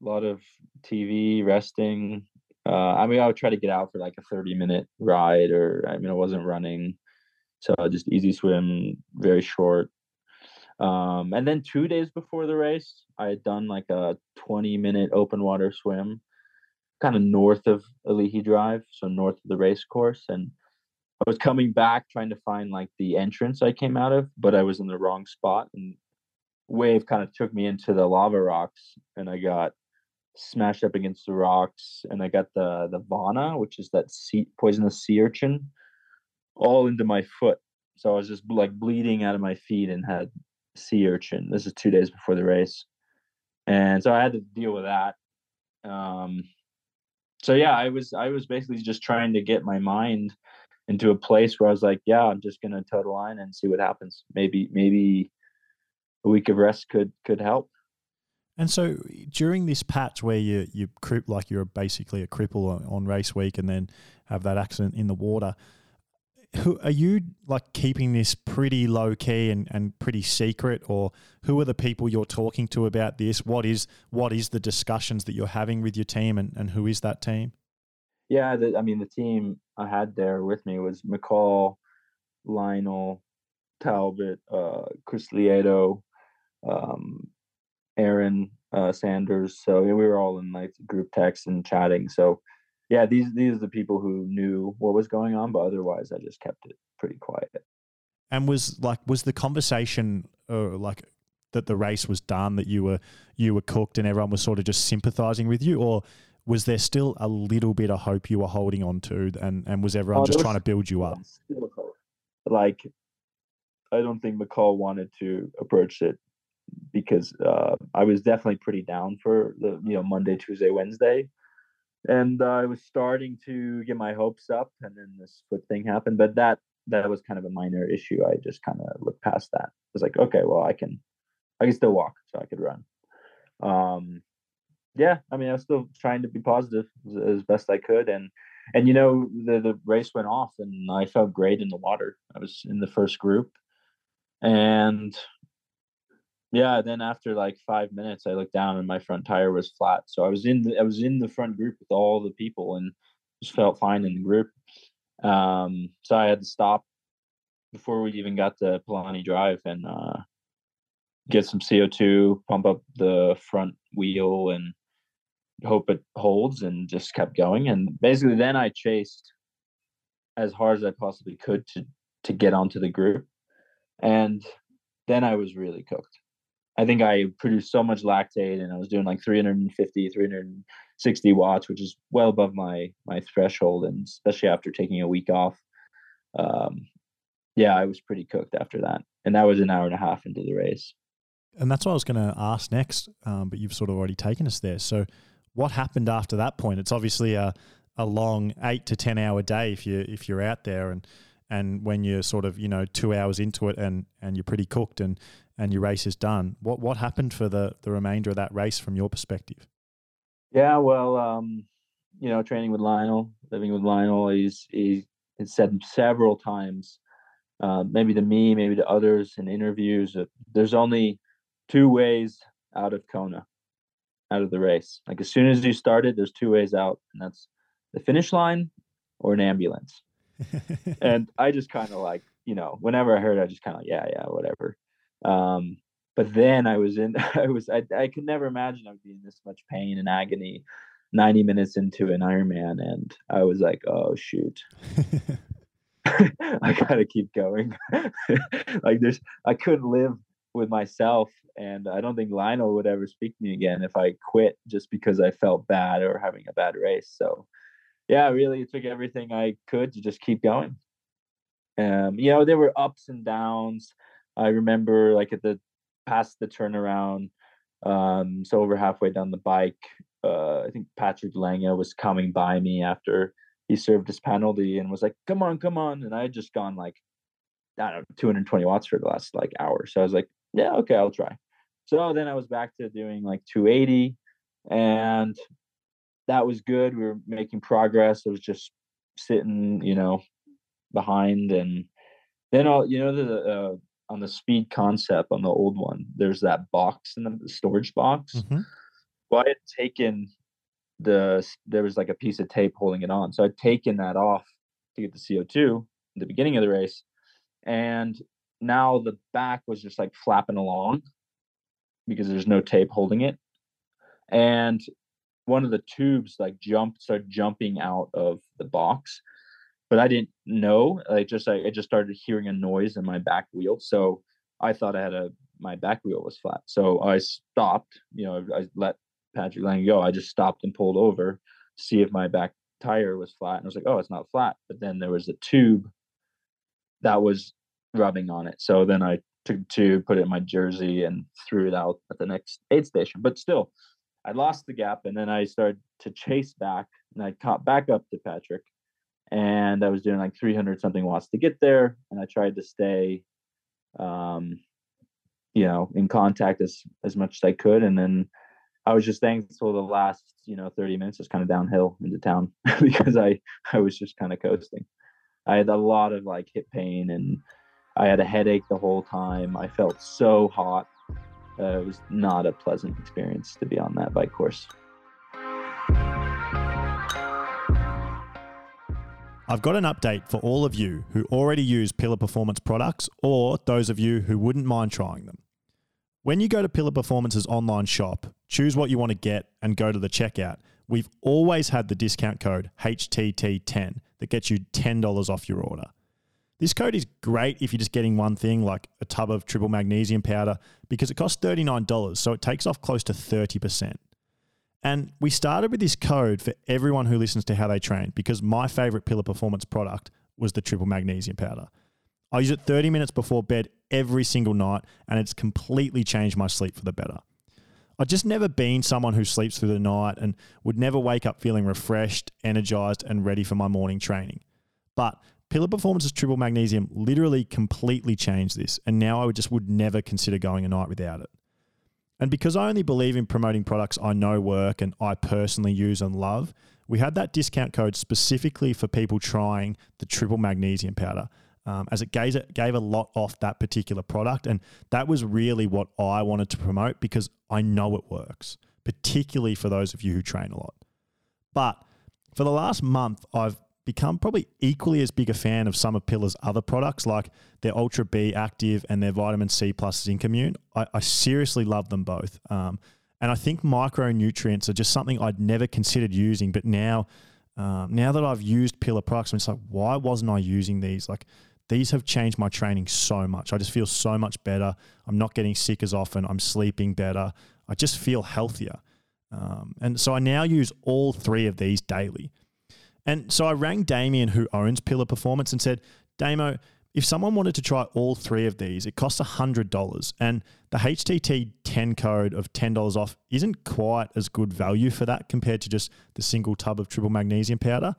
lot of TV, resting. Uh, I mean, I would try to get out for like a 30 minute ride, or I mean, I wasn't running. So just easy swim, very short. Um, and then two days before the race, I had done like a 20 minute open water swim, kind of north of Ali'i Drive, so north of the race course. And I was coming back trying to find like the entrance I came out of, but I was in the wrong spot. And wave kind of took me into the lava rocks, and I got smashed up against the rocks. And I got the the wana, which is that sea, poisonous sea urchin, all into my foot. So I was just like bleeding out of my feet and had sea urchin. This is two days before the race, and so I had to deal with that. Um, so yeah, I was I was basically just trying to get my mind into a place where I was like, yeah, I'm just gonna toe the line and see what happens. Maybe maybe a week of rest could could help. And so during this patch where you you crip like you're basically a cripple on, on race week and then have that accident in the water, who are you like keeping this pretty low key and, and pretty secret or who are the people you're talking to about this what is what is the discussions that you're having with your team and, and who is that team yeah the, i mean the team i had there with me was mikal lionel talbot uh, chris lieto um, erin uh, sanders so we were all in like group text and chatting so yeah, these these are the people who knew what was going on, but otherwise, I just kept it pretty quiet. And was like, was the conversation uh, like that the race was done, that you were you were cooked, and everyone was sort of just sympathizing with you, or was there still a little bit of hope you were holding on to, and and was everyone oh, just was, trying to build you up? Like, I don't think Mikal wanted to approach it because uh, I was definitely pretty down for the you know Monday, Tuesday, Wednesday and uh, I was starting to get my hopes up, and then this foot thing happened. But that that was kind of a minor issue. I just kind of looked past that. I was like, okay, well, I can, I can still walk, so I could run. Um, yeah, I mean, I was still trying to be positive as, as best I could, and and you know, the the race went off, and I felt great in the water. I was in the first group, and yeah, then after like five minutes, I looked down and my front tire was flat. So I was in the I was in the front group with all the people and just felt fine in the group. Um, so I had to stop before we even got to Palani Drive and uh, get some CO two, pump up the front wheel, and hope it holds, and just kept going. And basically, then I chased as hard as I possibly could to to get onto the group, and then I was really cooked. I think I produced so much lactate and I was doing like 350, 360 watts, which is well above my my threshold. And especially after taking a week off, um, yeah, I was pretty cooked after that. And that was an hour and a half into the race. And that's what I was going to ask next, um, but you've sort of already taken us there. So, what happened after that point? It's obviously a a long eight to ten hour day if you if you're out there and and when you're sort of you know two hours into it and and you're pretty cooked and and your race is done. What what happened for the the remainder of that race from your perspective? Yeah, well, um, you know, training with Lionel, living with Lionel, he's he said several times, uh, maybe to me, maybe to others in interviews, that there's only two ways out of Kona, out of the race. Like as soon as you started, there's two ways out, and that's the finish line or an ambulance. and I just kind of like, you know, whenever I heard, it, I just kind of, like, yeah, yeah, whatever. Um, but then I was in, I was, I, I could never imagine I would be in this much pain and agony 90 minutes into an Ironman. And I was like, oh, shoot. I gotta keep going. like there's, I couldn't live with myself, and I don't think Lionel would ever speak to me again if I quit just because I felt bad or having a bad race. So, yeah, really, it took everything I could to just keep going. Um, you know, there were ups and downs. I remember like at the past the turnaround, um, so over halfway down the bike, uh, I think Patrick Lange was coming by me after he served his penalty and was like, "Come on, come on!" And I had just gone like, I don't know, 220 watts for the last like hour. So I was like, "Yeah, okay, I'll try." So then I was back to doing like 280, and that was good. We were making progress. It was just sitting, you know, behind, and then all you know the uh, on the speed concept on the old one, there's that box in the storage box. Mm-hmm. Well, I had taken the there was like a piece of tape holding it on, so I'd taken that off to get the CO2 at the beginning of the race, and now the back was just like flapping along because there's no tape holding it, and one of the tubes like jumped started jumping out of the box but I didn't know. I just I, I, just started hearing a noise in my back wheel, so I thought I had a my back wheel was flat. So I stopped. You know, I let Patrick Lange go. I just stopped and pulled over to see if my back tire was flat, and I was like, oh, it's not flat. But then there was a tube that was rubbing on it. So then I took tube, put it in my jersey, and threw it out at the next aid station. But still, I lost the gap, and then I started to chase back, and I caught back up to Patrick and I was doing like 300 something watts to get there. And I tried to stay, um, you know, in contact as as much as I could. And then I was just thankful the last, you know, 30 minutes was kind of downhill into town because I I was just kind of coasting. I had a lot of like hip pain and I had a headache the whole time. I felt so hot. Uh, it was not a pleasant experience to be on that bike course. I've got an update for all of you who already use Pillar Performance products or those of you who wouldn't mind trying them. When you go to Pillar Performance's online shop, choose what you want to get and go to the checkout. We've always had the discount code HTT10 that gets you $10 off your order. This code is great if you're just getting one thing like a tub of triple magnesium powder because it costs $39, so it takes off close to 30%. And we started with this code for everyone who listens to how they train because my favorite Pillar Performance product was the triple magnesium powder. I use it 30 minutes before bed every single night, and it's completely changed my sleep for the better. I've just never been someone who sleeps through the night and would never wake up feeling refreshed, energized, and ready for my morning training. But Pillar Performance's triple magnesium literally completely changed this, and now I would just would never consider going a night without it. And because I only believe in promoting products I know work and I personally use and love, we had that discount code specifically for people trying the triple magnesium powder, um, as it gave, it gave a lot off that particular product. And that was really what I wanted to promote because I know it works, particularly for those of you who train a lot. But for the last month, I've become probably equally as big a fan of some of Pillar's other products, like their Ultra B Active and their Vitamin C Plus Zinc Immune. I, I seriously love them both. Um, and I think micronutrients are just something I'd never considered using, but now, um, now that I've used Pillar products, I'm just like, why wasn't I using these? Like, these have changed my training so much. I just feel so much better. I'm not getting sick as often. I'm sleeping better. I just feel healthier. Um, and so I now use all three of these daily. And so I rang Damien, who owns Pillar Performance, and said, Damo, if someone wanted to try all three of these, it costs $100. And the HTT 10 code of $10 off isn't quite as good value for that compared to just the single tub of triple magnesium powder.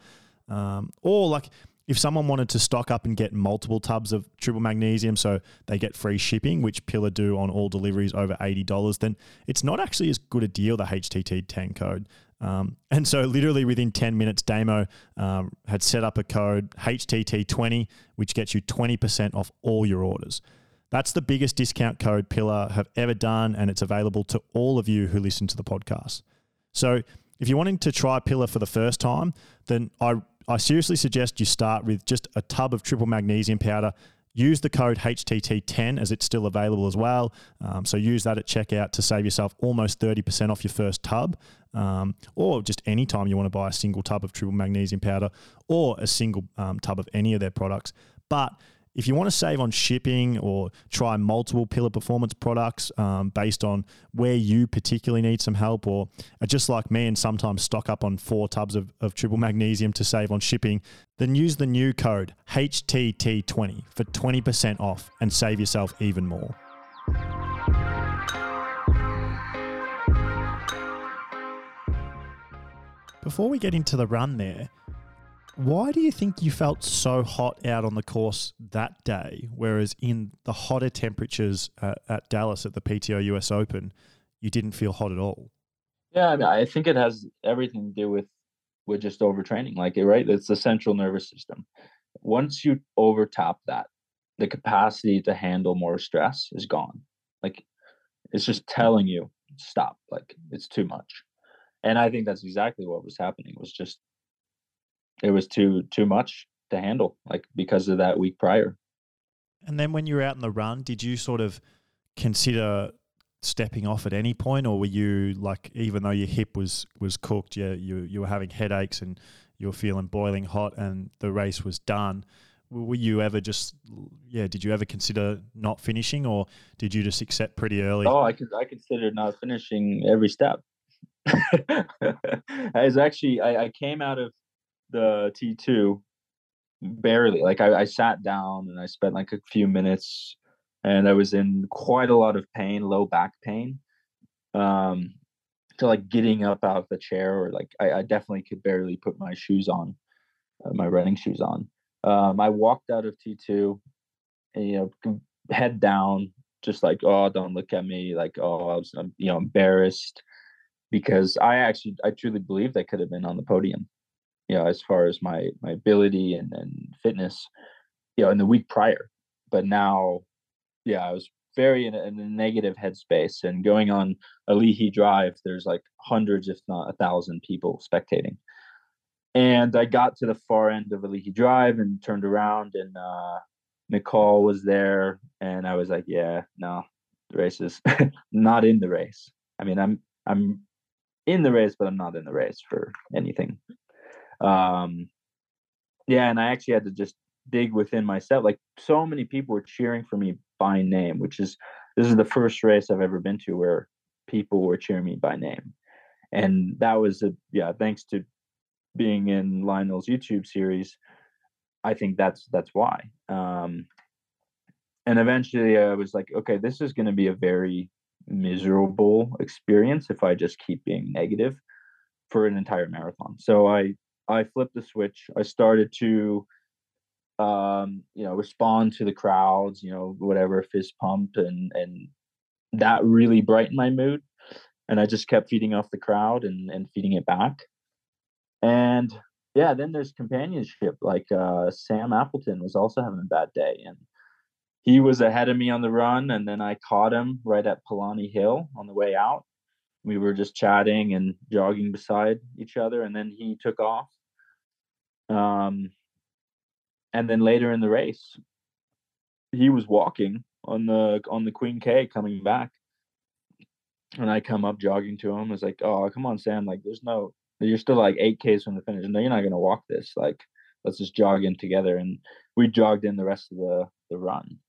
Um, or like if someone wanted to stock up and get multiple tubs of triple magnesium so they get free shipping, which Pillar do on all deliveries over $80, then it's not actually as good a deal, the HTT 10 code. Um, and so, literally within 10 minutes, Damo um, had set up a code HTT20, which gets you 20% off all your orders. That's the biggest discount code Pillar have ever done, and it's available to all of you who listen to the podcast. So, if you're wanting to try Pillar for the first time, then I, I seriously suggest you start with just a tub of triple magnesium powder Use the code HTT10 as it's still available as well. Um, so use that at checkout to save yourself almost 30% off your first tub. Um, or just any time you want to buy a single tub of triple magnesium powder or a single um, tub of any of their products. But if you want to save on shipping or try multiple Pillar Performance products um, based on where you particularly need some help, or just like me and sometimes stock up on four tubs of, of triple magnesium to save on shipping, then use the new code HTT20 for 20% off and save yourself even more. Before we get into the run there, why do you think you felt so hot out on the course that day, whereas in the hotter temperatures at, at Dallas at the PTO US Open, you didn't feel hot at all? Yeah, I, mean, I think it has everything to do with with just overtraining. Like, right, it's the central nervous system. Once you overtap that, the capacity to handle more stress is gone. Like, it's just telling you stop. Like, it's too much and I think that's exactly what was happening. It was just it was too too much to handle, like because of that week prior. And then when you were out in the run, did you sort of consider stepping off at any point, or were you like, even though your hip was was cooked, you you you were having headaches and you were feeling boiling hot, and the race was done? Were you ever just yeah? Did you ever consider not finishing, or did you just accept pretty early? Oh, I could I considered not finishing every step. I was actually I, I, came out of the T two barely. Like I, I sat down and I spent like a few minutes and I was in quite a lot of pain, low back pain. Um to like getting up out of the chair or like I, I definitely could barely put my shoes on, uh, my running shoes on. Um, I walked out of T2 and, you know, head down, just like, oh, don't look at me. Like, oh, I was, I'm, you know, embarrassed because I actually I truly believe I could have been on the podium. You know, as far as my my ability and, and fitness, you know, in the week prior. But now, yeah, I was very in a, in a negative headspace. And going on Ali'i Drive, there's like hundreds, if not a thousand people spectating. And I got to the far end of Ali'i Drive and turned around, and uh, Nicole was there, and I was like, "Yeah, no, the race is not in the race. I mean, I'm I'm in the race, but I'm not in the race for anything. Um, yeah, and I actually had to just dig within myself. Like so many people were cheering for me by name, which is this is the first race I've ever been to where people were cheering me by name, and that was a yeah thanks to being in Lionel's YouTube series. I think that's that's why. Um, and eventually, I was like, okay, this is going to be a very miserable experience if I just keep being negative for an entire marathon. So I I flipped the switch. I started to um, you know, respond to the crowds, you know, whatever fist pump and and that really brightened my mood. And I just kept feeding off the crowd and and feeding it back. And yeah, then there's companionship. Like uh Sam Appleton was also having a bad day and he was ahead of me on the run, and then I caught him right at Palani Hill on the way out. We were just chatting and jogging beside each other, and then he took off. Um, and then later in the race, he was walking on the on the Queen K coming back, and I come up jogging to him. I was like, "Oh, come on, Sam! Like, there's no, you're still like eight k's from the finish. No, you're not gonna walk this. Like, let's just jog in together." And we jogged in the rest of the the run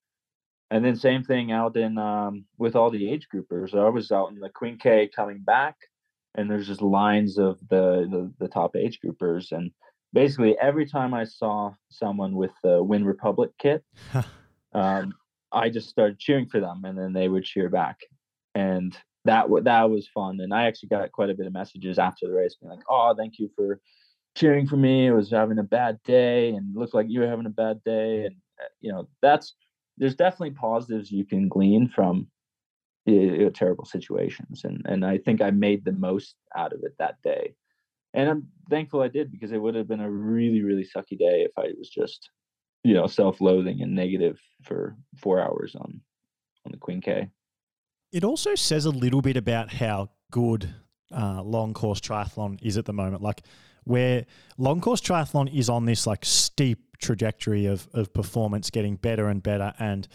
and then same thing out in um, with all the age groupers. I was out in the Queen K coming back, and there's just lines of the, the, the top age groupers, and basically every time I saw someone with the Wyn Republic kit, um, I just started cheering for them, and then they would cheer back, and that w- that was fun. And I actually got quite a bit of messages after the race, being like, "Oh, thank you for." cheering for me. I was having a bad day and looked like you were having a bad day. And, uh, you know, that's there's definitely positives you can glean from uh, terrible situations and and I think I made the most out of it that day. And I'm thankful I did because it would have been a really really sucky day if I was just you know self-loathing and negative for 4 hours on on the Queen K. It also says a little bit about how good uh, long course triathlon is at the moment. Like where long course triathlon is on this like steep trajectory of of performance getting better and better and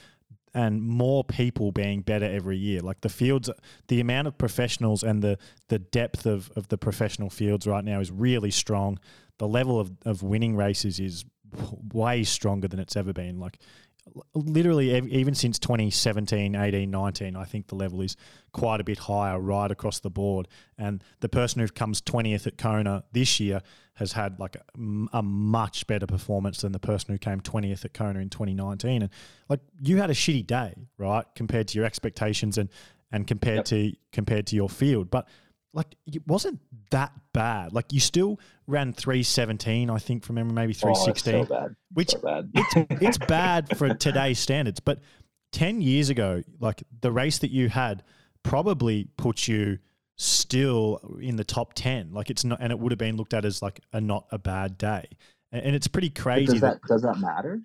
and more people being better every year. Like the fields, the amount of professionals and the the depth of, of the professional fields right now is really strong. The level of, of winning races is way stronger than it's ever been. Like literally even since 2017 18 19 i think the level is quite a bit higher right across the board. And the person who comes 20th at kona this year has had like a, a, much better performance than the person who came 20th at kona in 2019 and like you had a shitty day right compared to your expectations and and compared yep. to compared to your field. But like it wasn't that bad. Like you still ran 317, I think from memory, maybe 316. Oh, so. Which so bad. it's it's bad for today's standards. But 10 years ago, like the race that you had probably put you still in the top 10. Like it's not and it would have been looked at as like a not a bad day. And, and it's pretty crazy. does that, that does that matter?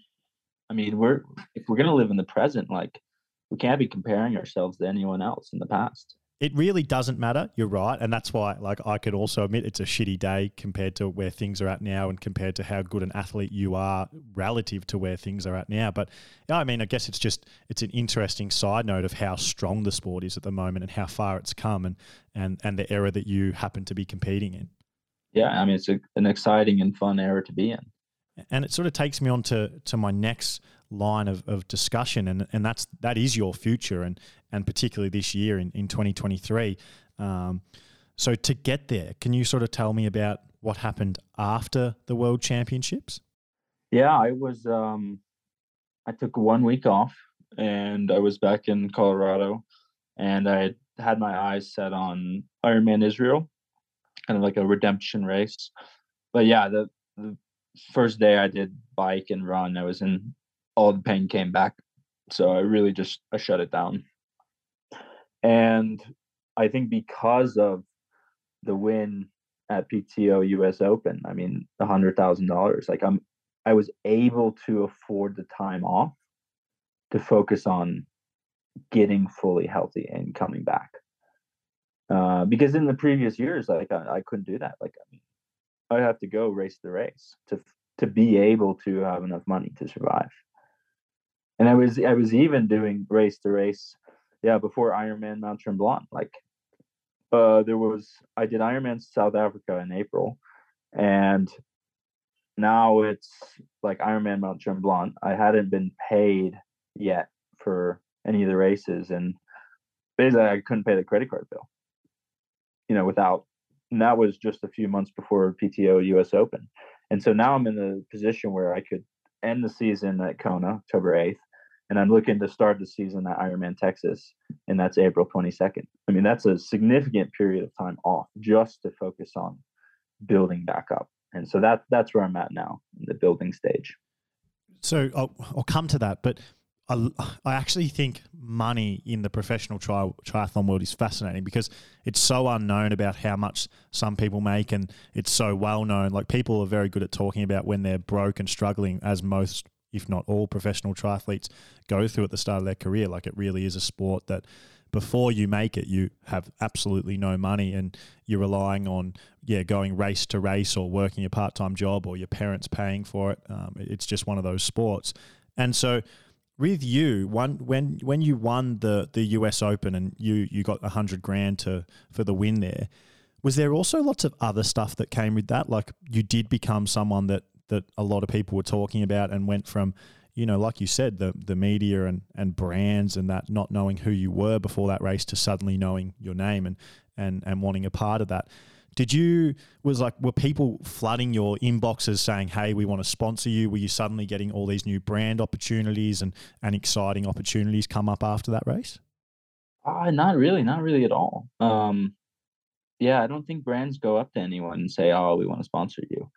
I mean, we're if we're gonna live in the present, like we can't be comparing ourselves to anyone else in the past it really doesn't matter. You're right, and that's why, like, I could also admit it's a shitty day compared to where things are at now, and compared to how good an athlete you are relative to where things are at now. But I mean, I guess it's just it's an interesting side note of how strong the sport is at the moment and how far it's come, and and and the era that you happen to be competing in. Yeah, I mean, it's a, an exciting and fun era to be in. And it sort of takes me on to to my next line of, of discussion and, and that's that is your future and and particularly this year in, in 2023 um, so to get there can you sort of tell me about what happened after the world championships yeah i was um, i took one week off and i was back in colorado and i had my eyes set on ironman israel kind of like a redemption race but yeah the, the first day i did bike and run i was in all the pain came back. So I really just I shut it down. And I think because of the win at PTO US Open, I mean the hundred thousand dollars, like I'm I was able to afford the time off to focus on getting fully healthy and coming back. Uh, because in the previous years, like I, I couldn't do that. Like I mean, I have to go race the race to to be able to have enough money to survive and I was I was even doing race to race, yeah, before Ironman Mount Tremblant. Like, uh, there was I did Ironman South Africa in April, and now it's like Ironman Mount Tremblant. I hadn't been paid yet for any of the races, and basically I couldn't pay the credit card bill. You know, without and that was just a few months before PTO US Open. And so now I'm in the position where I could end the season at Kona, October 8th, and I'm looking to start the season at Ironman Texas, and that's April 22nd. I mean, that's a significant period of time off just to focus on building back up, and so that that's where I'm at now in the building stage. So I'll, I'll come to that, but I, I actually think money in the professional tri- triathlon world is fascinating because it's so unknown about how much some people make, and it's so well known. Like people are very good at talking about when they're broke and struggling, as most if not all professional triathletes go through at the start of their career. Like it really is a sport that before you make it, you have absolutely no money and you're relying on, yeah, going race to race or working a part time job or your parents paying for it. Um, it's just one of those sports. And so, with you, one when when you won the the US Open and you you got a hundred grand to for the win there, was there also lots of other stuff that came with that? Like you did become someone that that a lot of people were talking about and went from you know, like you said, the the media and, and brands and that not knowing who you were before that race to suddenly knowing your name and and and wanting a part of that. Did you was like were people flooding your inboxes saying, "Hey, we want to sponsor you"? Were you suddenly getting all these new brand opportunities and and exciting opportunities come up after that race? Uh, not really, not really at all. Um, yeah, I don't think brands go up to anyone and say, "Oh, we want to sponsor you."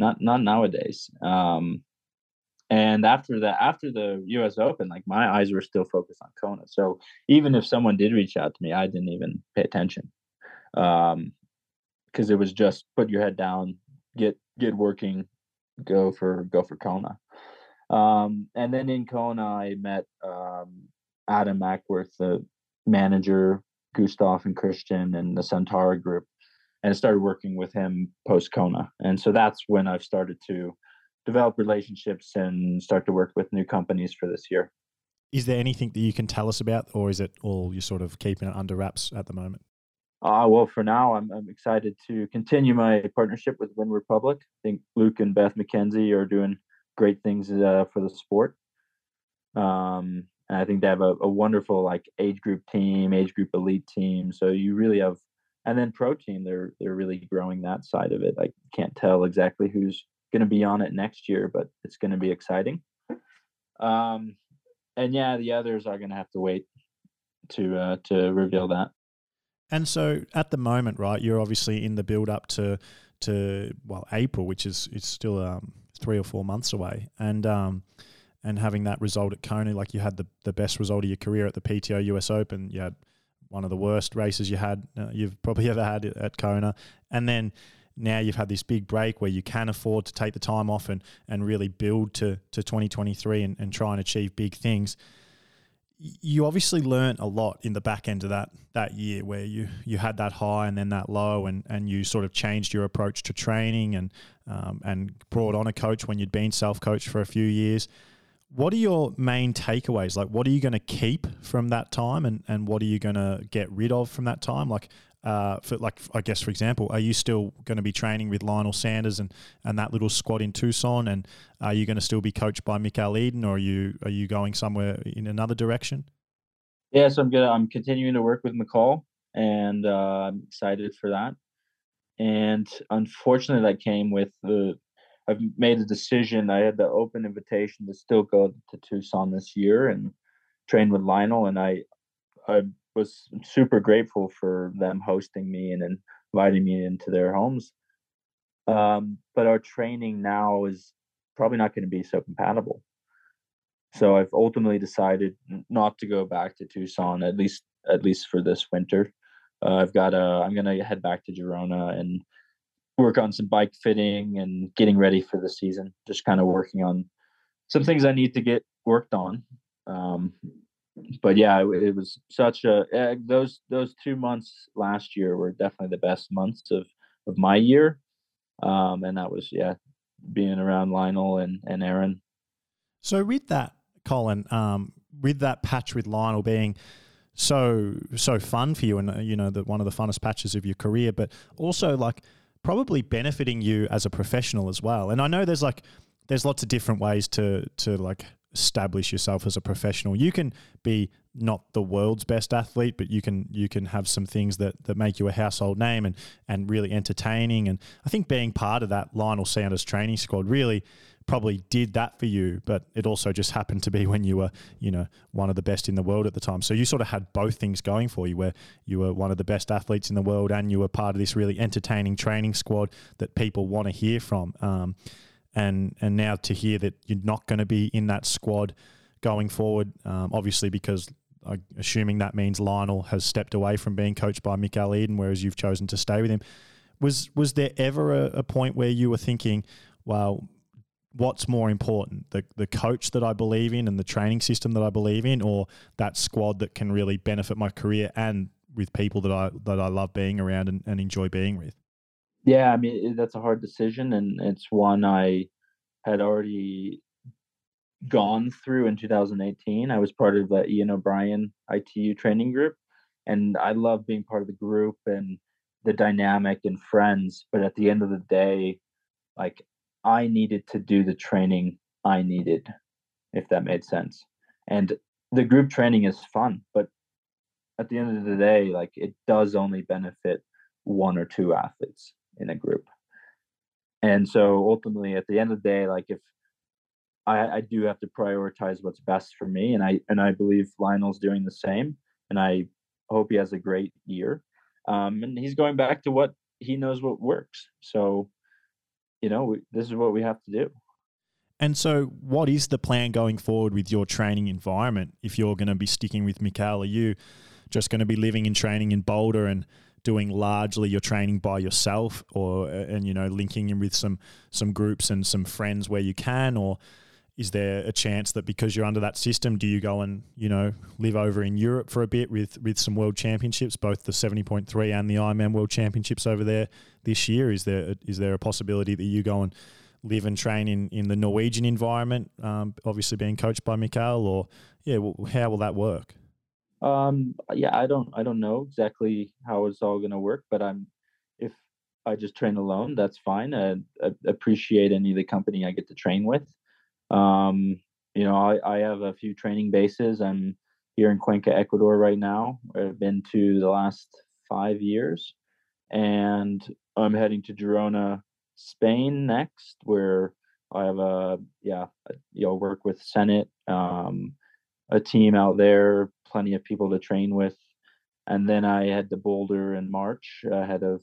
Not not nowadays. Um, and after that, after the U.S. Open, like my eyes were still focused on Kona. So even if someone did reach out to me, I didn't even pay attention, um, because it was just put your head down, get get working, go for go for Kona. Um, and then in Kona, I met um, Adam Ackworth, the manager, Gustav and Kristian, and the Centauri group and started working with him post Kona. And so that's when I've started to develop relationships and start to work with new companies for this year. Is there anything that you can tell us about, or is it all you're sort of keeping it under wraps at the moment? Uh, well, for now, I'm, I'm excited to continue my partnership with Wyn Republic. I think Luke and Beth McKenzie are doing great things uh, for the sport. Um, and I think they have a, a wonderful like age group team, age group elite team. So you really have, and then pro team, they're they're really growing that side of it. I can't tell exactly who's going to be on it next year, but it's going to be exciting. Um, and yeah, the others are going to have to wait to uh, to reveal that. And so at the moment, right, you're obviously in the build up to to well April, which is it's still um, three or four months away, and um, and having that result at Kona, like you had the the best result of your career at the PTO US Open, you had one of the worst races you had uh, you've probably ever had at Kona, and then now you've had this big break where you can afford to take the time off and, and really build to, to 2023 and, and try and achieve big things you obviously learned a lot in the back end of that that year where you you had that high and then that low and and you sort of changed your approach to training and um, and brought on a coach when you'd been self coached for a few years. What are your main takeaways? Like, what are you going to keep from that time, and and what are you going to get rid of from that time? Like, uh, for like I guess for example, are you still going to be training with Lionel Sanders and, and that little squad in Tucson? And are you going to still be coached by Mikal Iden, or are you are you going somewhere in another direction? Yeah, so I'm gonna I'm continuing to work with Mikal, and uh, I'm excited for that. And unfortunately, that came with the. I've made a decision. I had the open invitation to still go to Tucson this year and train with Lionel, and I I was super grateful for them hosting me and inviting me into their homes. Um, but our training now is probably not going to be so compatible. So I've ultimately decided not to go back to Tucson at least at least for this winter. Uh, I've got a I'm going to head back to Girona and work on some bike fitting and getting ready for the season. Just kind of working on some things I need to get worked on. Um, but yeah, it, it was such a uh, those those two months last year were definitely the best months of of my year, um, and that was yeah, being around Lionel and and Erin. So with that, Collin, um, with that patch with Lionel being so so fun for you, and uh, you know the one of the funnest patches of your career, but also like probably benefiting you as a professional as well. And I know there's like there's lots of different ways to to like establish yourself as a professional. You can be not the world's best athlete, but you can you can have some things that that make you a household name and and really entertaining. And I think being part of that Lionel Sanders training squad really probably did that for you, but it also just happened to be when you were, you know, one of the best in the world at the time. So you sort of had both things going for you where you were one of the best athletes in the world and you were part of this really entertaining training squad that people want to hear from. Um, and and now to hear that you're not going to be in that squad going forward, um, obviously because assuming that means Lionel has stepped away from being coached by Mikal Iden, whereas you've chosen to stay with him. Was was there ever a, a point where you were thinking, well, what's more important, the the coach that I believe in and the training system that I believe in, or that squad that can really benefit my career and with people that I that I love being around and, and enjoy being with? Yeah, I mean that's a hard decision, and it's one I had already gone through in 2018. I was part of the Ian O'Brien ITU training group, and I love being part of the group and the dynamic and friends. But at the end of the day, like I needed to do the training I needed, if that made sense. And the group training is fun, but at the end of the day, like it does only benefit one or two athletes in a group. And so ultimately at the end of the day, like if I, I do have to prioritize what's best for me and I and I believe Lionel's doing the same and I hope he has a great year. Um, and he's going back to what he knows what works. So, you know, we, this is what we have to do. And so, what is the plan going forward with your training environment? If you're going to be sticking with Mikal, are you just going to be living and training in Boulder and doing largely your training by yourself or uh, and you know linking in with some some groups and some friends where you can or is there a chance that because you're under that system do you go and you know live over in Europe for a bit with with some world championships both the 70.3 and the Ironman world championships over there this year is there is there a possibility that you go and live and train in, in the Norwegian environment um, obviously being coached by Mikal or yeah well, how will that work um, yeah, I don't, I don't know exactly how it's all going to work, but I'm, if I just train alone, that's fine. I, I, appreciate any of the company I get to train with. Um, you know, I, I have a few training bases. I'm here in Cuenca, Ecuador right now. I've been to the last five years, and I'm heading to Girona, Spain next, where I have a yeah, you know, work with Senate, um, a team out there, plenty of people to train with, and then I head to Boulder in March ahead of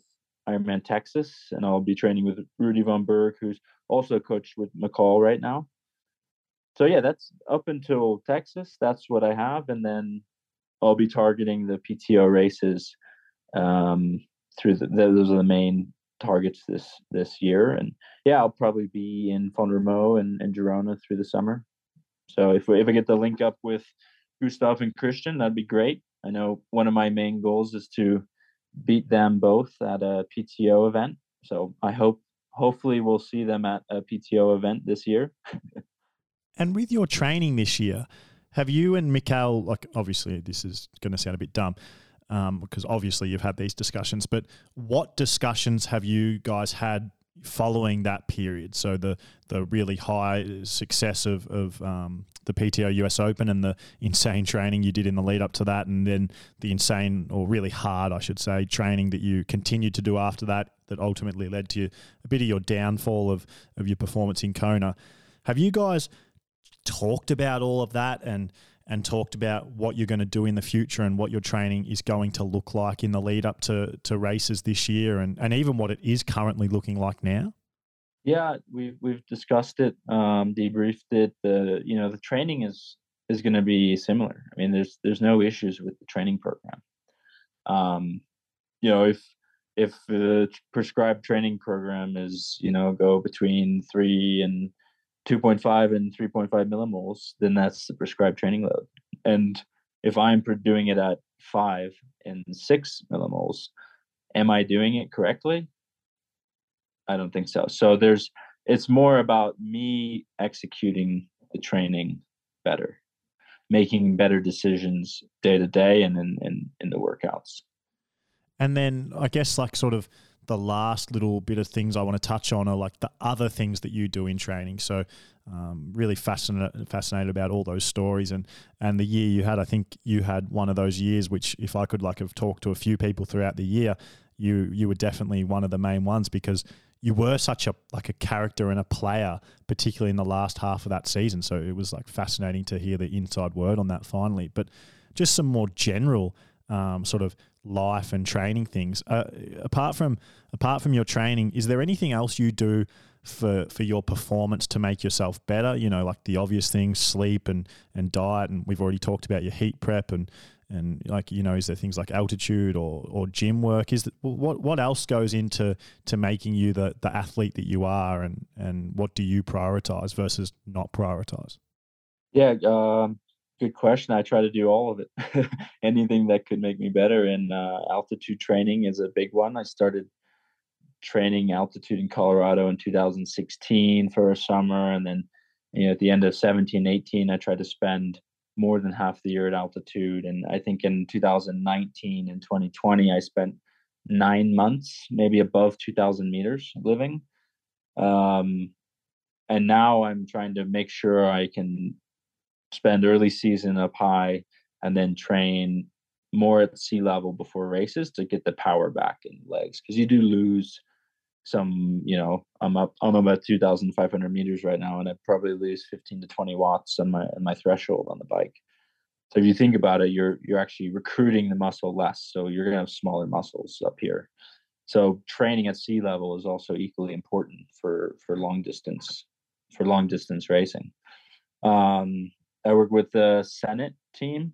Ironman Texas, and I'll be training with Rudy von Berg, who's also coached with Mikal right now. So yeah, that's up until Texas. That's what I have, and then I'll be targeting the PTO races um, through the, those are the main targets this this year. And yeah, I'll probably be in Romeu and, and Girona through the summer. So if we, if I get the link up with Gustav and Kristian, that'd be great. I know one of my main goals is to beat them both at a PTO event. So I hope hopefully we'll see them at a PTO event this year. and with your training this year, have you and Mikal like obviously this is going to sound a bit dumb, um, because obviously you've had these discussions. But what discussions have you guys had following that period? So the the really high success of of um, the PTO US Open and the insane training you did in the lead up to that, and then the insane or really hard, I should say, training that you continued to do after that, that ultimately led to a bit of your downfall of of your performance in Kona. Have you guys talked about all of that and and talked about what you're going to do in the future and what your training is going to look like in the lead up to, to races this year and, and even what it is currently looking like now? Yeah, we've we've discussed it, um, debriefed it. The you know the training is is going to be similar. I mean, there's there's no issues with the training program. Um, you know, if if the prescribed training program is you know go between three and 2.5 and 3.5 millimoles, then that's the prescribed training load. And if I'm doing it at five and six millimoles, am I doing it correctly? I don't think so. So there's, it's more about me executing the training better, making better decisions day to day and in, in, in the workouts. And then I guess like sort of the last little bit of things I want to touch on are like the other things that you do in training. So, um, really fascinated fascinated about all those stories and and the year you had. I think you had one of those years which, if I could like have talked to a few people throughout the year, you you were definitely one of the main ones because you were such a like a character and a player, particularly in the last half of that season. So it was like fascinating to hear the inside word on that finally. But just some more general um, sort of life and training things. Uh, apart from apart from your training, is there anything else you do for for your performance to make yourself better? You know, like the obvious things, sleep and and diet, and we've already talked about your heat prep and and like you know, is there things like altitude or or gym work? Is that, what what else goes into to making you the the athlete that you are, and and what do you prioritize versus not prioritize? Yeah, um, good question. I try to do all of it, anything that could make me better. And uh, altitude training is a big one. I started training altitude in Colorado in 2016 for a summer, and then you know at the end of 17, 18, I tried to spend more than half the year at altitude. And I think in 2019 and 2020, I spent nine months, maybe above 2,000 meters living. Um, and now I'm trying to make sure I can spend early season up high and then train more at sea level before races to get the power back in legs because you do lose some you know i'm up i'm about 2500 meters right now and i probably lose 15 to 20 watts on my on my threshold on the bike. So if you think about it you're you're actually recruiting the muscle less so you're going to have smaller muscles up here. So training at sea level is also equally important for for long distance for long distance racing. Um I work with the Senate team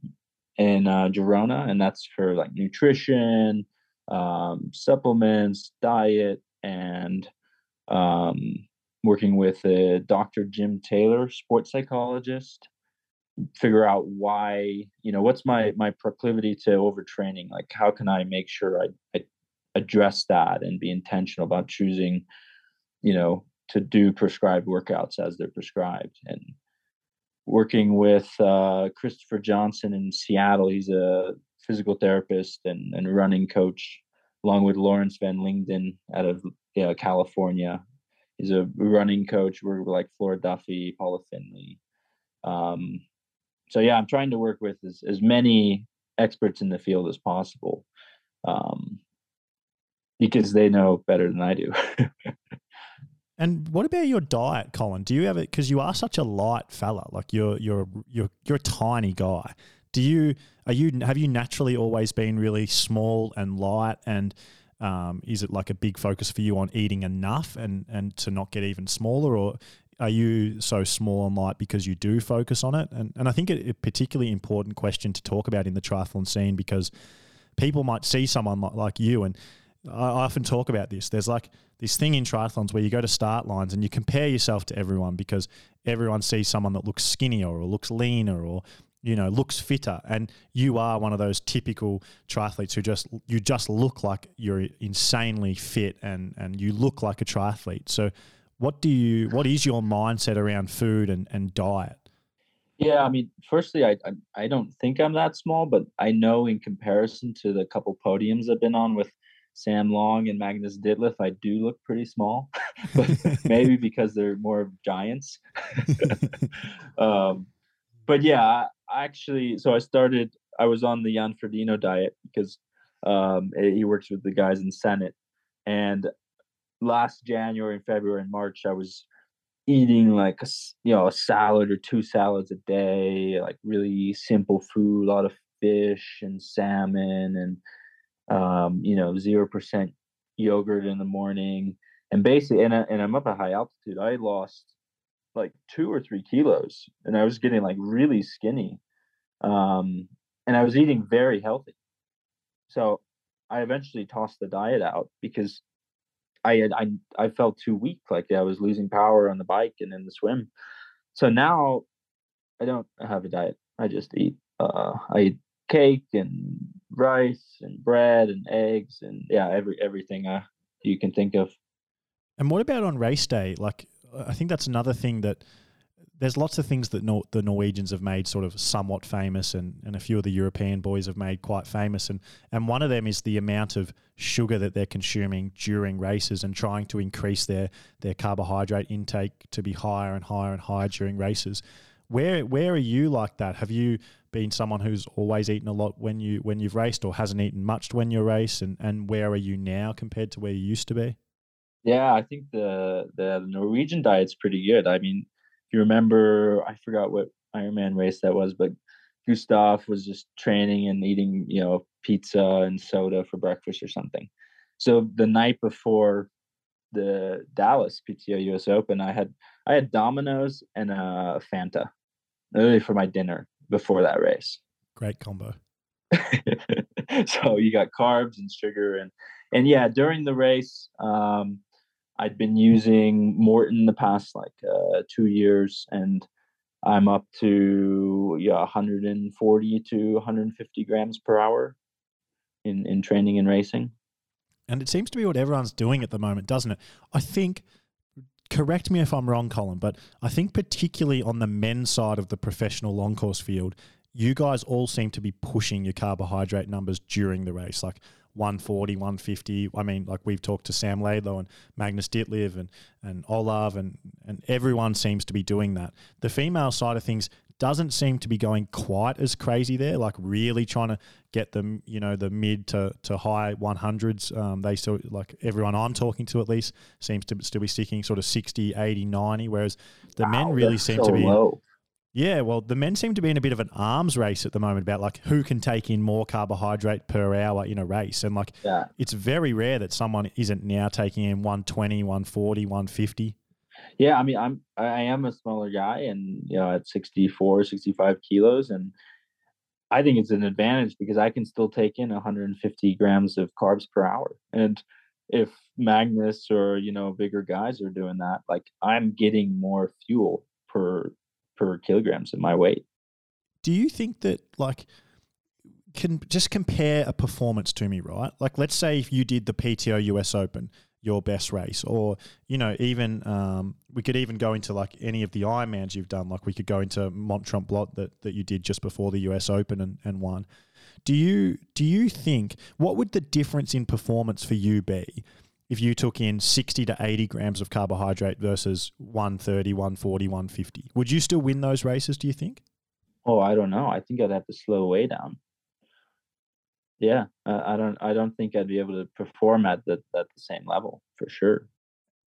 in uh, Girona, and that's for like nutrition, um, supplements, diet, and um, working with uh, Dr. Jim Taylor, sports psychologist. Figure out why, you know, what's my my proclivity to overtraining? Like, how can I make sure I, I address that and be intentional about choosing, you know, to do prescribed workouts as they're prescribed and working with uh, Christopher Johnson in Seattle. He's a physical therapist and, and running coach, along with Lawrence Van Lingen out of you know, California. He's a running coach. We're like Flora Duffy, Paula Findlay. Um, so yeah, I'm trying to work with as, as many experts in the field as possible. Um, because they know better than I do. and what about your diet, Collin? Do you have it because you are such a light fella? Like you're you're you're you're a tiny guy. Do you are you have you naturally always been really small and light and um, is it like a big focus for you on eating enough and and to not get even smaller or are you so small and light because you do focus on it? And and I think it, a particularly important question to talk about in the triathlon scene because people might see someone like, like you and I often talk about this. There's like this thing in triathlons where you go to start lines and you compare yourself to everyone because everyone sees someone that looks skinnier or looks leaner or you know looks fitter and you are one of those typical triathletes who just you just look like you're insanely fit and and you look like a triathlete. So what do you what is your mindset around food and, and diet? Yeah, I mean, firstly, I, I, I don't think I'm that small, but I know in comparison to the couple podiums I've been on with Sam Long and Magnus Ditlev, I do look pretty small, but maybe because they're more giants. um, but yeah, I actually, so I started. I was on the Jan Frodeno diet because um, he works with the guys in Senate, and last January and February and March, I was eating like a, you know a salad or two salads a day, like really simple food, a lot of fish and salmon and um, you know, zero percent yogurt in the morning, and basically, and I, and I'm up at high altitude. I lost like two or three kilos, and I was getting like really skinny, um, and I was eating very healthy. So I eventually tossed the diet out because I had I I felt too weak, like I was losing power on the bike and in the swim. So now I don't have a diet. I just eat. Uh, I eat cake and rice and bread and eggs and yeah, every everything uh, you can think of. And what about on race day? Like, I think that's another thing that there's lots of things that Nor- the Norwegians have made sort of somewhat famous, and, and a few of the European boys have made quite famous. And, and one of them is the amount of sugar that they're consuming during races and trying to increase their, their carbohydrate intake to be higher and higher and higher during races. Where where are you like that? Have you been someone who's always eaten a lot when you when you've raced, or hasn't eaten much when you race? And and where are you now compared to where you used to be? Yeah, I think the the Norwegian diet's pretty good. I mean, if you remember, I forgot what Ironman race that was, but Gustav was just training and eating, you know, pizza and soda for breakfast or something. So the night before the Dallas PTO US Open, I had I had Domino's and a Fanta, literally for my dinner before that race. Great combo. so you got carbs and sugar and and yeah, during the race, um, I'd been using Maurten the past like uh, two years, and I'm up to yeah 140 to 150 grams per hour in in training and racing. And it seems to be what everyone's doing at the moment, doesn't it? I think correct me if I'm wrong, Collin, but I think particularly on the men's side of the professional long course field, you guys all seem to be pushing your carbohydrate numbers during the race, like 140, 150. I mean, like we've talked to Sam Laidlow and Magnus Ditlev and, and Olav, and, and everyone seems to be doing that. The female side of things doesn't seem to be going quite as crazy there, like really trying to get them, you know, the mid to, to high 100s. Um, they still, like everyone I'm talking to at least, seems to still be sticking sort of 60, 80, 90, whereas the wow, men really seem so to be. Low. Yeah, well, the men seem to be in a bit of an arms race at the moment about like who can take in more carbohydrate per hour in a race. And like, yeah. it's very rare that someone isn't now taking in 120, 140, 150. Yeah, I mean, I'm I am a smaller guy, and you know, at 64, 65 kilos, and I think it's an advantage because I can still take in 150 grams of carbs per hour. And if Magnus or you know bigger guys are doing that, like I'm getting more fuel per per kilograms of my weight. Do you think that like can just compare a performance to me, right? Like let's say if you did the PTO US Open your best race or you know even um, we could even go into like any of the Ironmans you've done like we could go into Mont Tremblant that, that you did just before the US Open and, and won do you do you think what would the difference in performance for you be if you took in 60 to 80 grams of carbohydrate versus 130, 140, 150? Would you still win those races, do you think? Oh, I don't know. I think I'd have to slow way down. Yeah, I don't. I don't think I'd be able to perform at the at the same level for sure.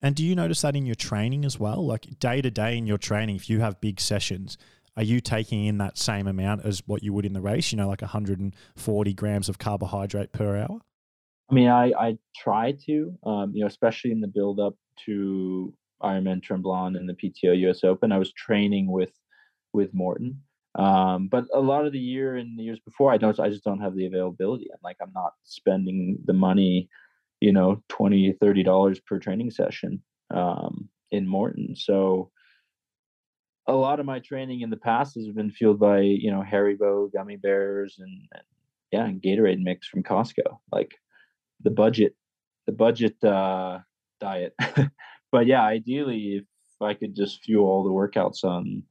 And do you notice that in your training as well? Like day to day in your training, if you have big sessions, are you taking in that same amount as what you would in the race? You know, like 140 grams of carbohydrate per hour. I mean, I I try to, um, you know, especially in the build up to Ironman Tremblant and the PTO US Open. I was training with with Maurten, um, but a lot of the year and the years before, I don't. I just don't have the availability. I'm like, I'm not spending the money, you know, 20 30 dollars per training session um, in Maurten. So a lot of my training in the past has been fueled by you know Haribo gummy bears and, and yeah, and Gatorade mix from Costco. Like the budget the budget uh, diet. but yeah, ideally, if I could just fuel all the workouts on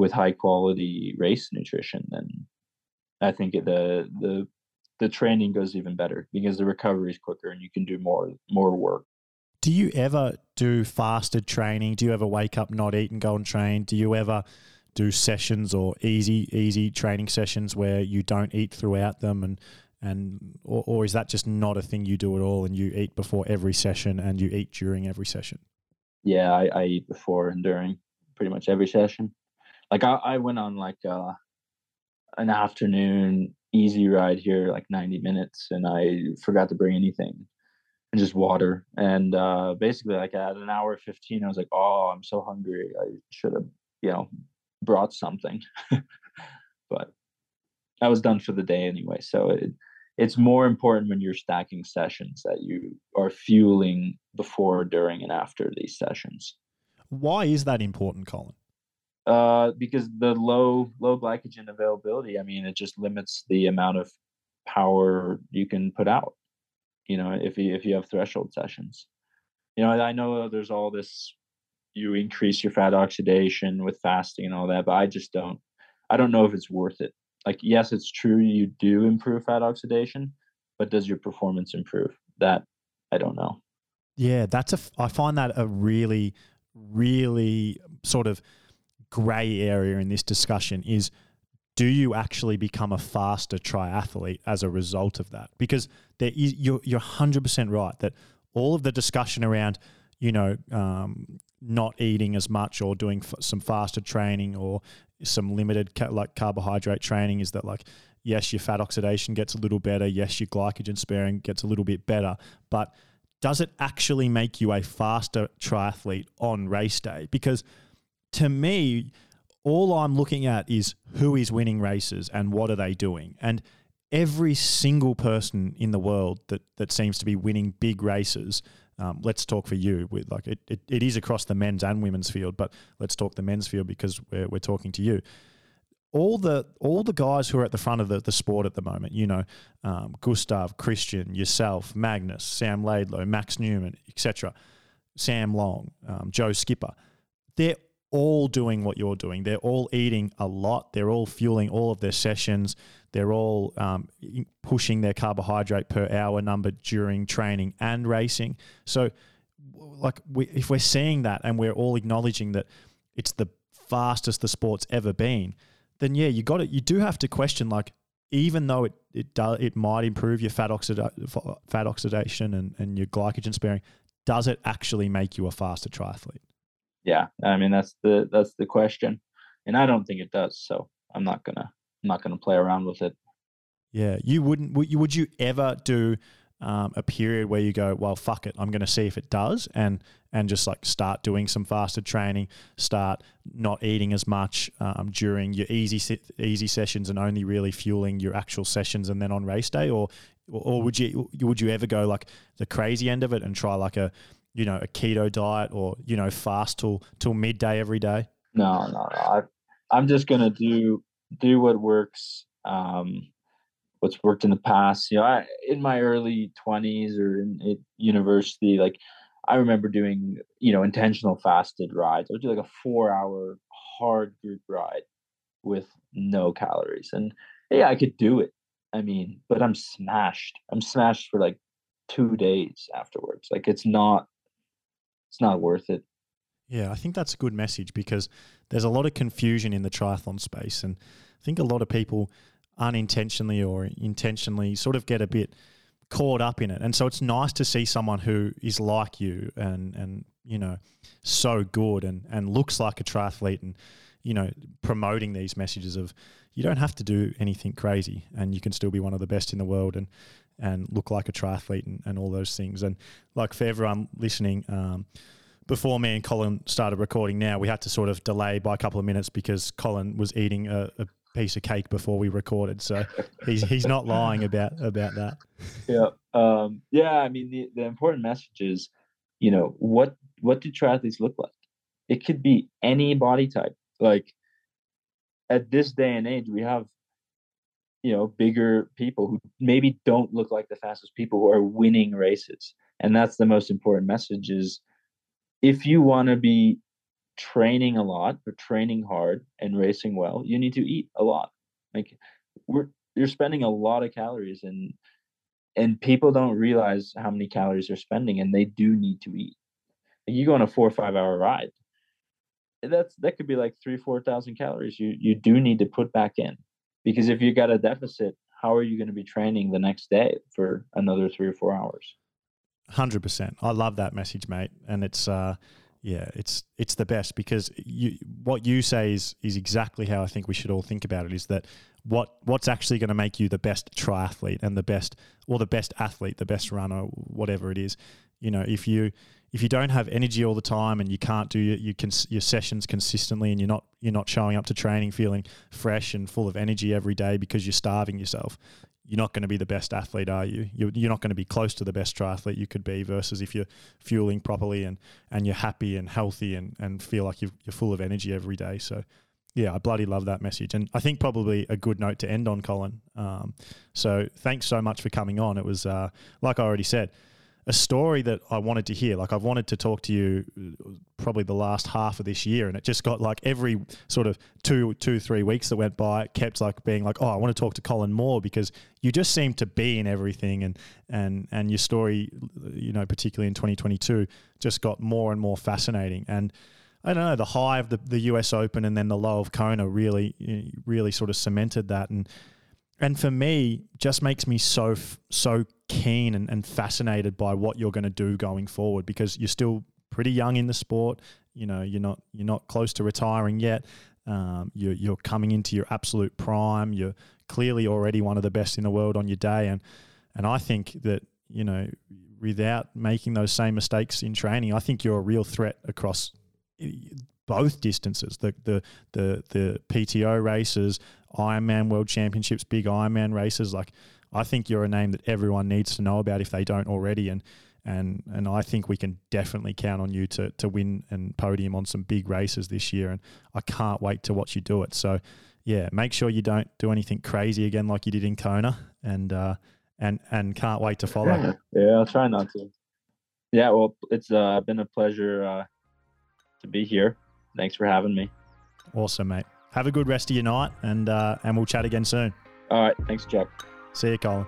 with high quality race nutrition, then I think the the the training goes even better because the recovery is quicker and you can do more more work. Do you ever do fasted training? Do you ever wake up, not eat, and go and train? Do you ever do sessions or easy easy training sessions where you don't eat throughout them and and or, or is that just not a thing you do at all and you eat before every session and you eat during every session yeah i, I eat before and during pretty much every session like i, I went on like uh, an afternoon easy ride here like 90 minutes and i forgot to bring anything and just water and uh, basically like at an hour 15 i was like oh i'm so hungry i should have you know brought something but I was done for the day anyway so it it's more important when you're stacking sessions that you are fueling before, during, and after these sessions. Why is that important, Collin? Uh, because the low low glycogen availability. I mean, it just limits the amount of power you can put out. You know, if you if you have threshold sessions. You know, I know there's all this. You increase your fat oxidation with fasting and all that, but I just don't. I don't know if it's worth it like yes it's true you do improve fat oxidation but does your performance improve that i don't know yeah that's a i find that a really really sort of gray area in this discussion is do you actually become a faster triathlete as a result of that? Because there is you're, you're 100% right that all of the discussion around you know um, not eating as much or doing f- some faster training or some limited ca- like carbohydrate training is that like yes your fat oxidation gets a little better. Yes your glycogen sparing gets a little bit better. But does it actually make you a faster triathlete on race day? Because to me all i'm looking at is who is winning races and what are they doing and every single person in the world that that seems to be winning big races um, let's talk for you. With like it, it, it is across the men's and women's field, but let's talk the men's field because we're, we're talking to you. All the all the guys who are at the front of the, the sport at the moment, you know, um, Gustav, Kristian, yourself, Magnus, Sam Laidlow, Max Neumann, etc., Sam Long, um, Joe Skipper, they're all doing what you're doing. They're all eating a lot. They're all fueling all of their sessions. They're all um, pushing their carbohydrate per hour number during training and racing. So, like, we, if we're seeing that and we're all acknowledging that it's the fastest the sport's ever been, then yeah, you got it. You do have to question, like, even though it it does it might improve your fat oxida- fat oxidation and, and your glycogen sparing, does it actually make you a faster triathlete? Yeah, I mean that's the that's the question, and I don't think it does. So I'm not gonna I'm not to play around with it. Yeah, you wouldn't. Would you, would you ever do um, a period where you go, well, fuck it, I'm to see if it does, and and just like start doing some faster training, start not eating as much um, during your easy easy sessions, and only really fueling your actual sessions, and then on race day, or or would you would you ever go like the crazy end of it and try like a you know a keto diet or you know fast till till midday every day? No, no, no. I, I'm just gonna do do what works um, what's worked in the past you know I, in my early 20s or in, in, university like i remember doing you know intentional fasted rides i would do like a four hour hard group ride with no calories and yeah i could do it i mean but i'm smashed i'm smashed for like two days afterwards. Like it's not it's not worth it. Yeah, I think that's a good message because there's a lot of confusion in the triathlon space, and I think a lot of people unintentionally or intentionally sort of get a bit caught up in it. And so it's nice to see someone who is like you and and you know so good and and looks like a triathlete and you know promoting these messages of you don't have to do anything crazy and you can still be one of the best in the world and and look like a triathlete and, and all those things. And like for everyone listening, um, before me and Collin started recording now, we had to sort of delay by a couple of minutes because Collin was eating a, a piece of cake before we recorded. So he's he's not lying about about that. Yeah. Um, yeah, I mean the, the important message is, you know, what what do triathletes look like? It could be any body type. Like at this day and age, we have you know bigger people who maybe don't look like the fastest people who are winning races. And that's the most important message is if you want to be training a lot or training hard and racing well you need to eat a lot. Like we're you're spending a lot of calories and and people don't realize how many calories they're spending and they do need to eat. Like you go on a four or five hour ride that's that could be like three four thousand calories you you do need to put back in because if you got a deficit how are you going to be training the next day for another three or four hours? 100% i love that message mate and it's uh yeah it's it's the best because you what you say is is exactly how i think we should all think about it is that what what's actually going to make you the best triathlete and the best or the best athlete the best runner whatever it is. You know if you if you don't have energy all the time and you can't do your your, cons- your sessions consistently and you're not you're not showing up to training feeling fresh and full of energy every day because you're starving yourself, you're not going to be the best athlete, are you? You're, you're not going to be close to the best triathlete you could be versus if you're fueling properly and, and you're happy and healthy and, and feel like you're, you're full of energy every day. So, yeah, I bloody love that message. And I think probably a good note to end on, Collin. Um, so thanks so much for coming on. It was, uh, like I already said, a story that I wanted to hear. Like I've wanted to talk to you uh, probably the last half of this year, and it just got like every sort of two, two, three weeks that went by, it kept like being like, oh, I want to talk to Collin more because you just seem to be in everything, and and and your story, you know, particularly in 2022, just got more and more fascinating. And I don't know, the high of the the US Open and then the low of Kona really, really sort of cemented that and and for me, just makes me so so keen and, and fascinated by what you're going to do going forward because you're still pretty young in the sport. You know, you're not you're not close to retiring yet. Um, you're you're coming into your absolute prime. You're clearly already one of the best in the world on your day, and and I think that you know without making those same mistakes in training, I think you're a real threat across both distances the the the the PTO races, Ironman World Championships, big Ironman races. Like, I think you're a name that everyone needs to know about if they don't already, and and and I think we can definitely count on you to to win and podium on some big races this year. And I can't wait to watch you do it. So, yeah, make sure you don't do anything crazy again like you did in Kona, and uh, and and can't wait to follow. Yeah, I'll try not to. Yeah, well, it's uh, been a pleasure uh, to be here. Thanks for having me. Awesome, mate. Have a good rest of your night, and uh, and we'll chat again soon. All right. Thanks, Jack. See you, Collin.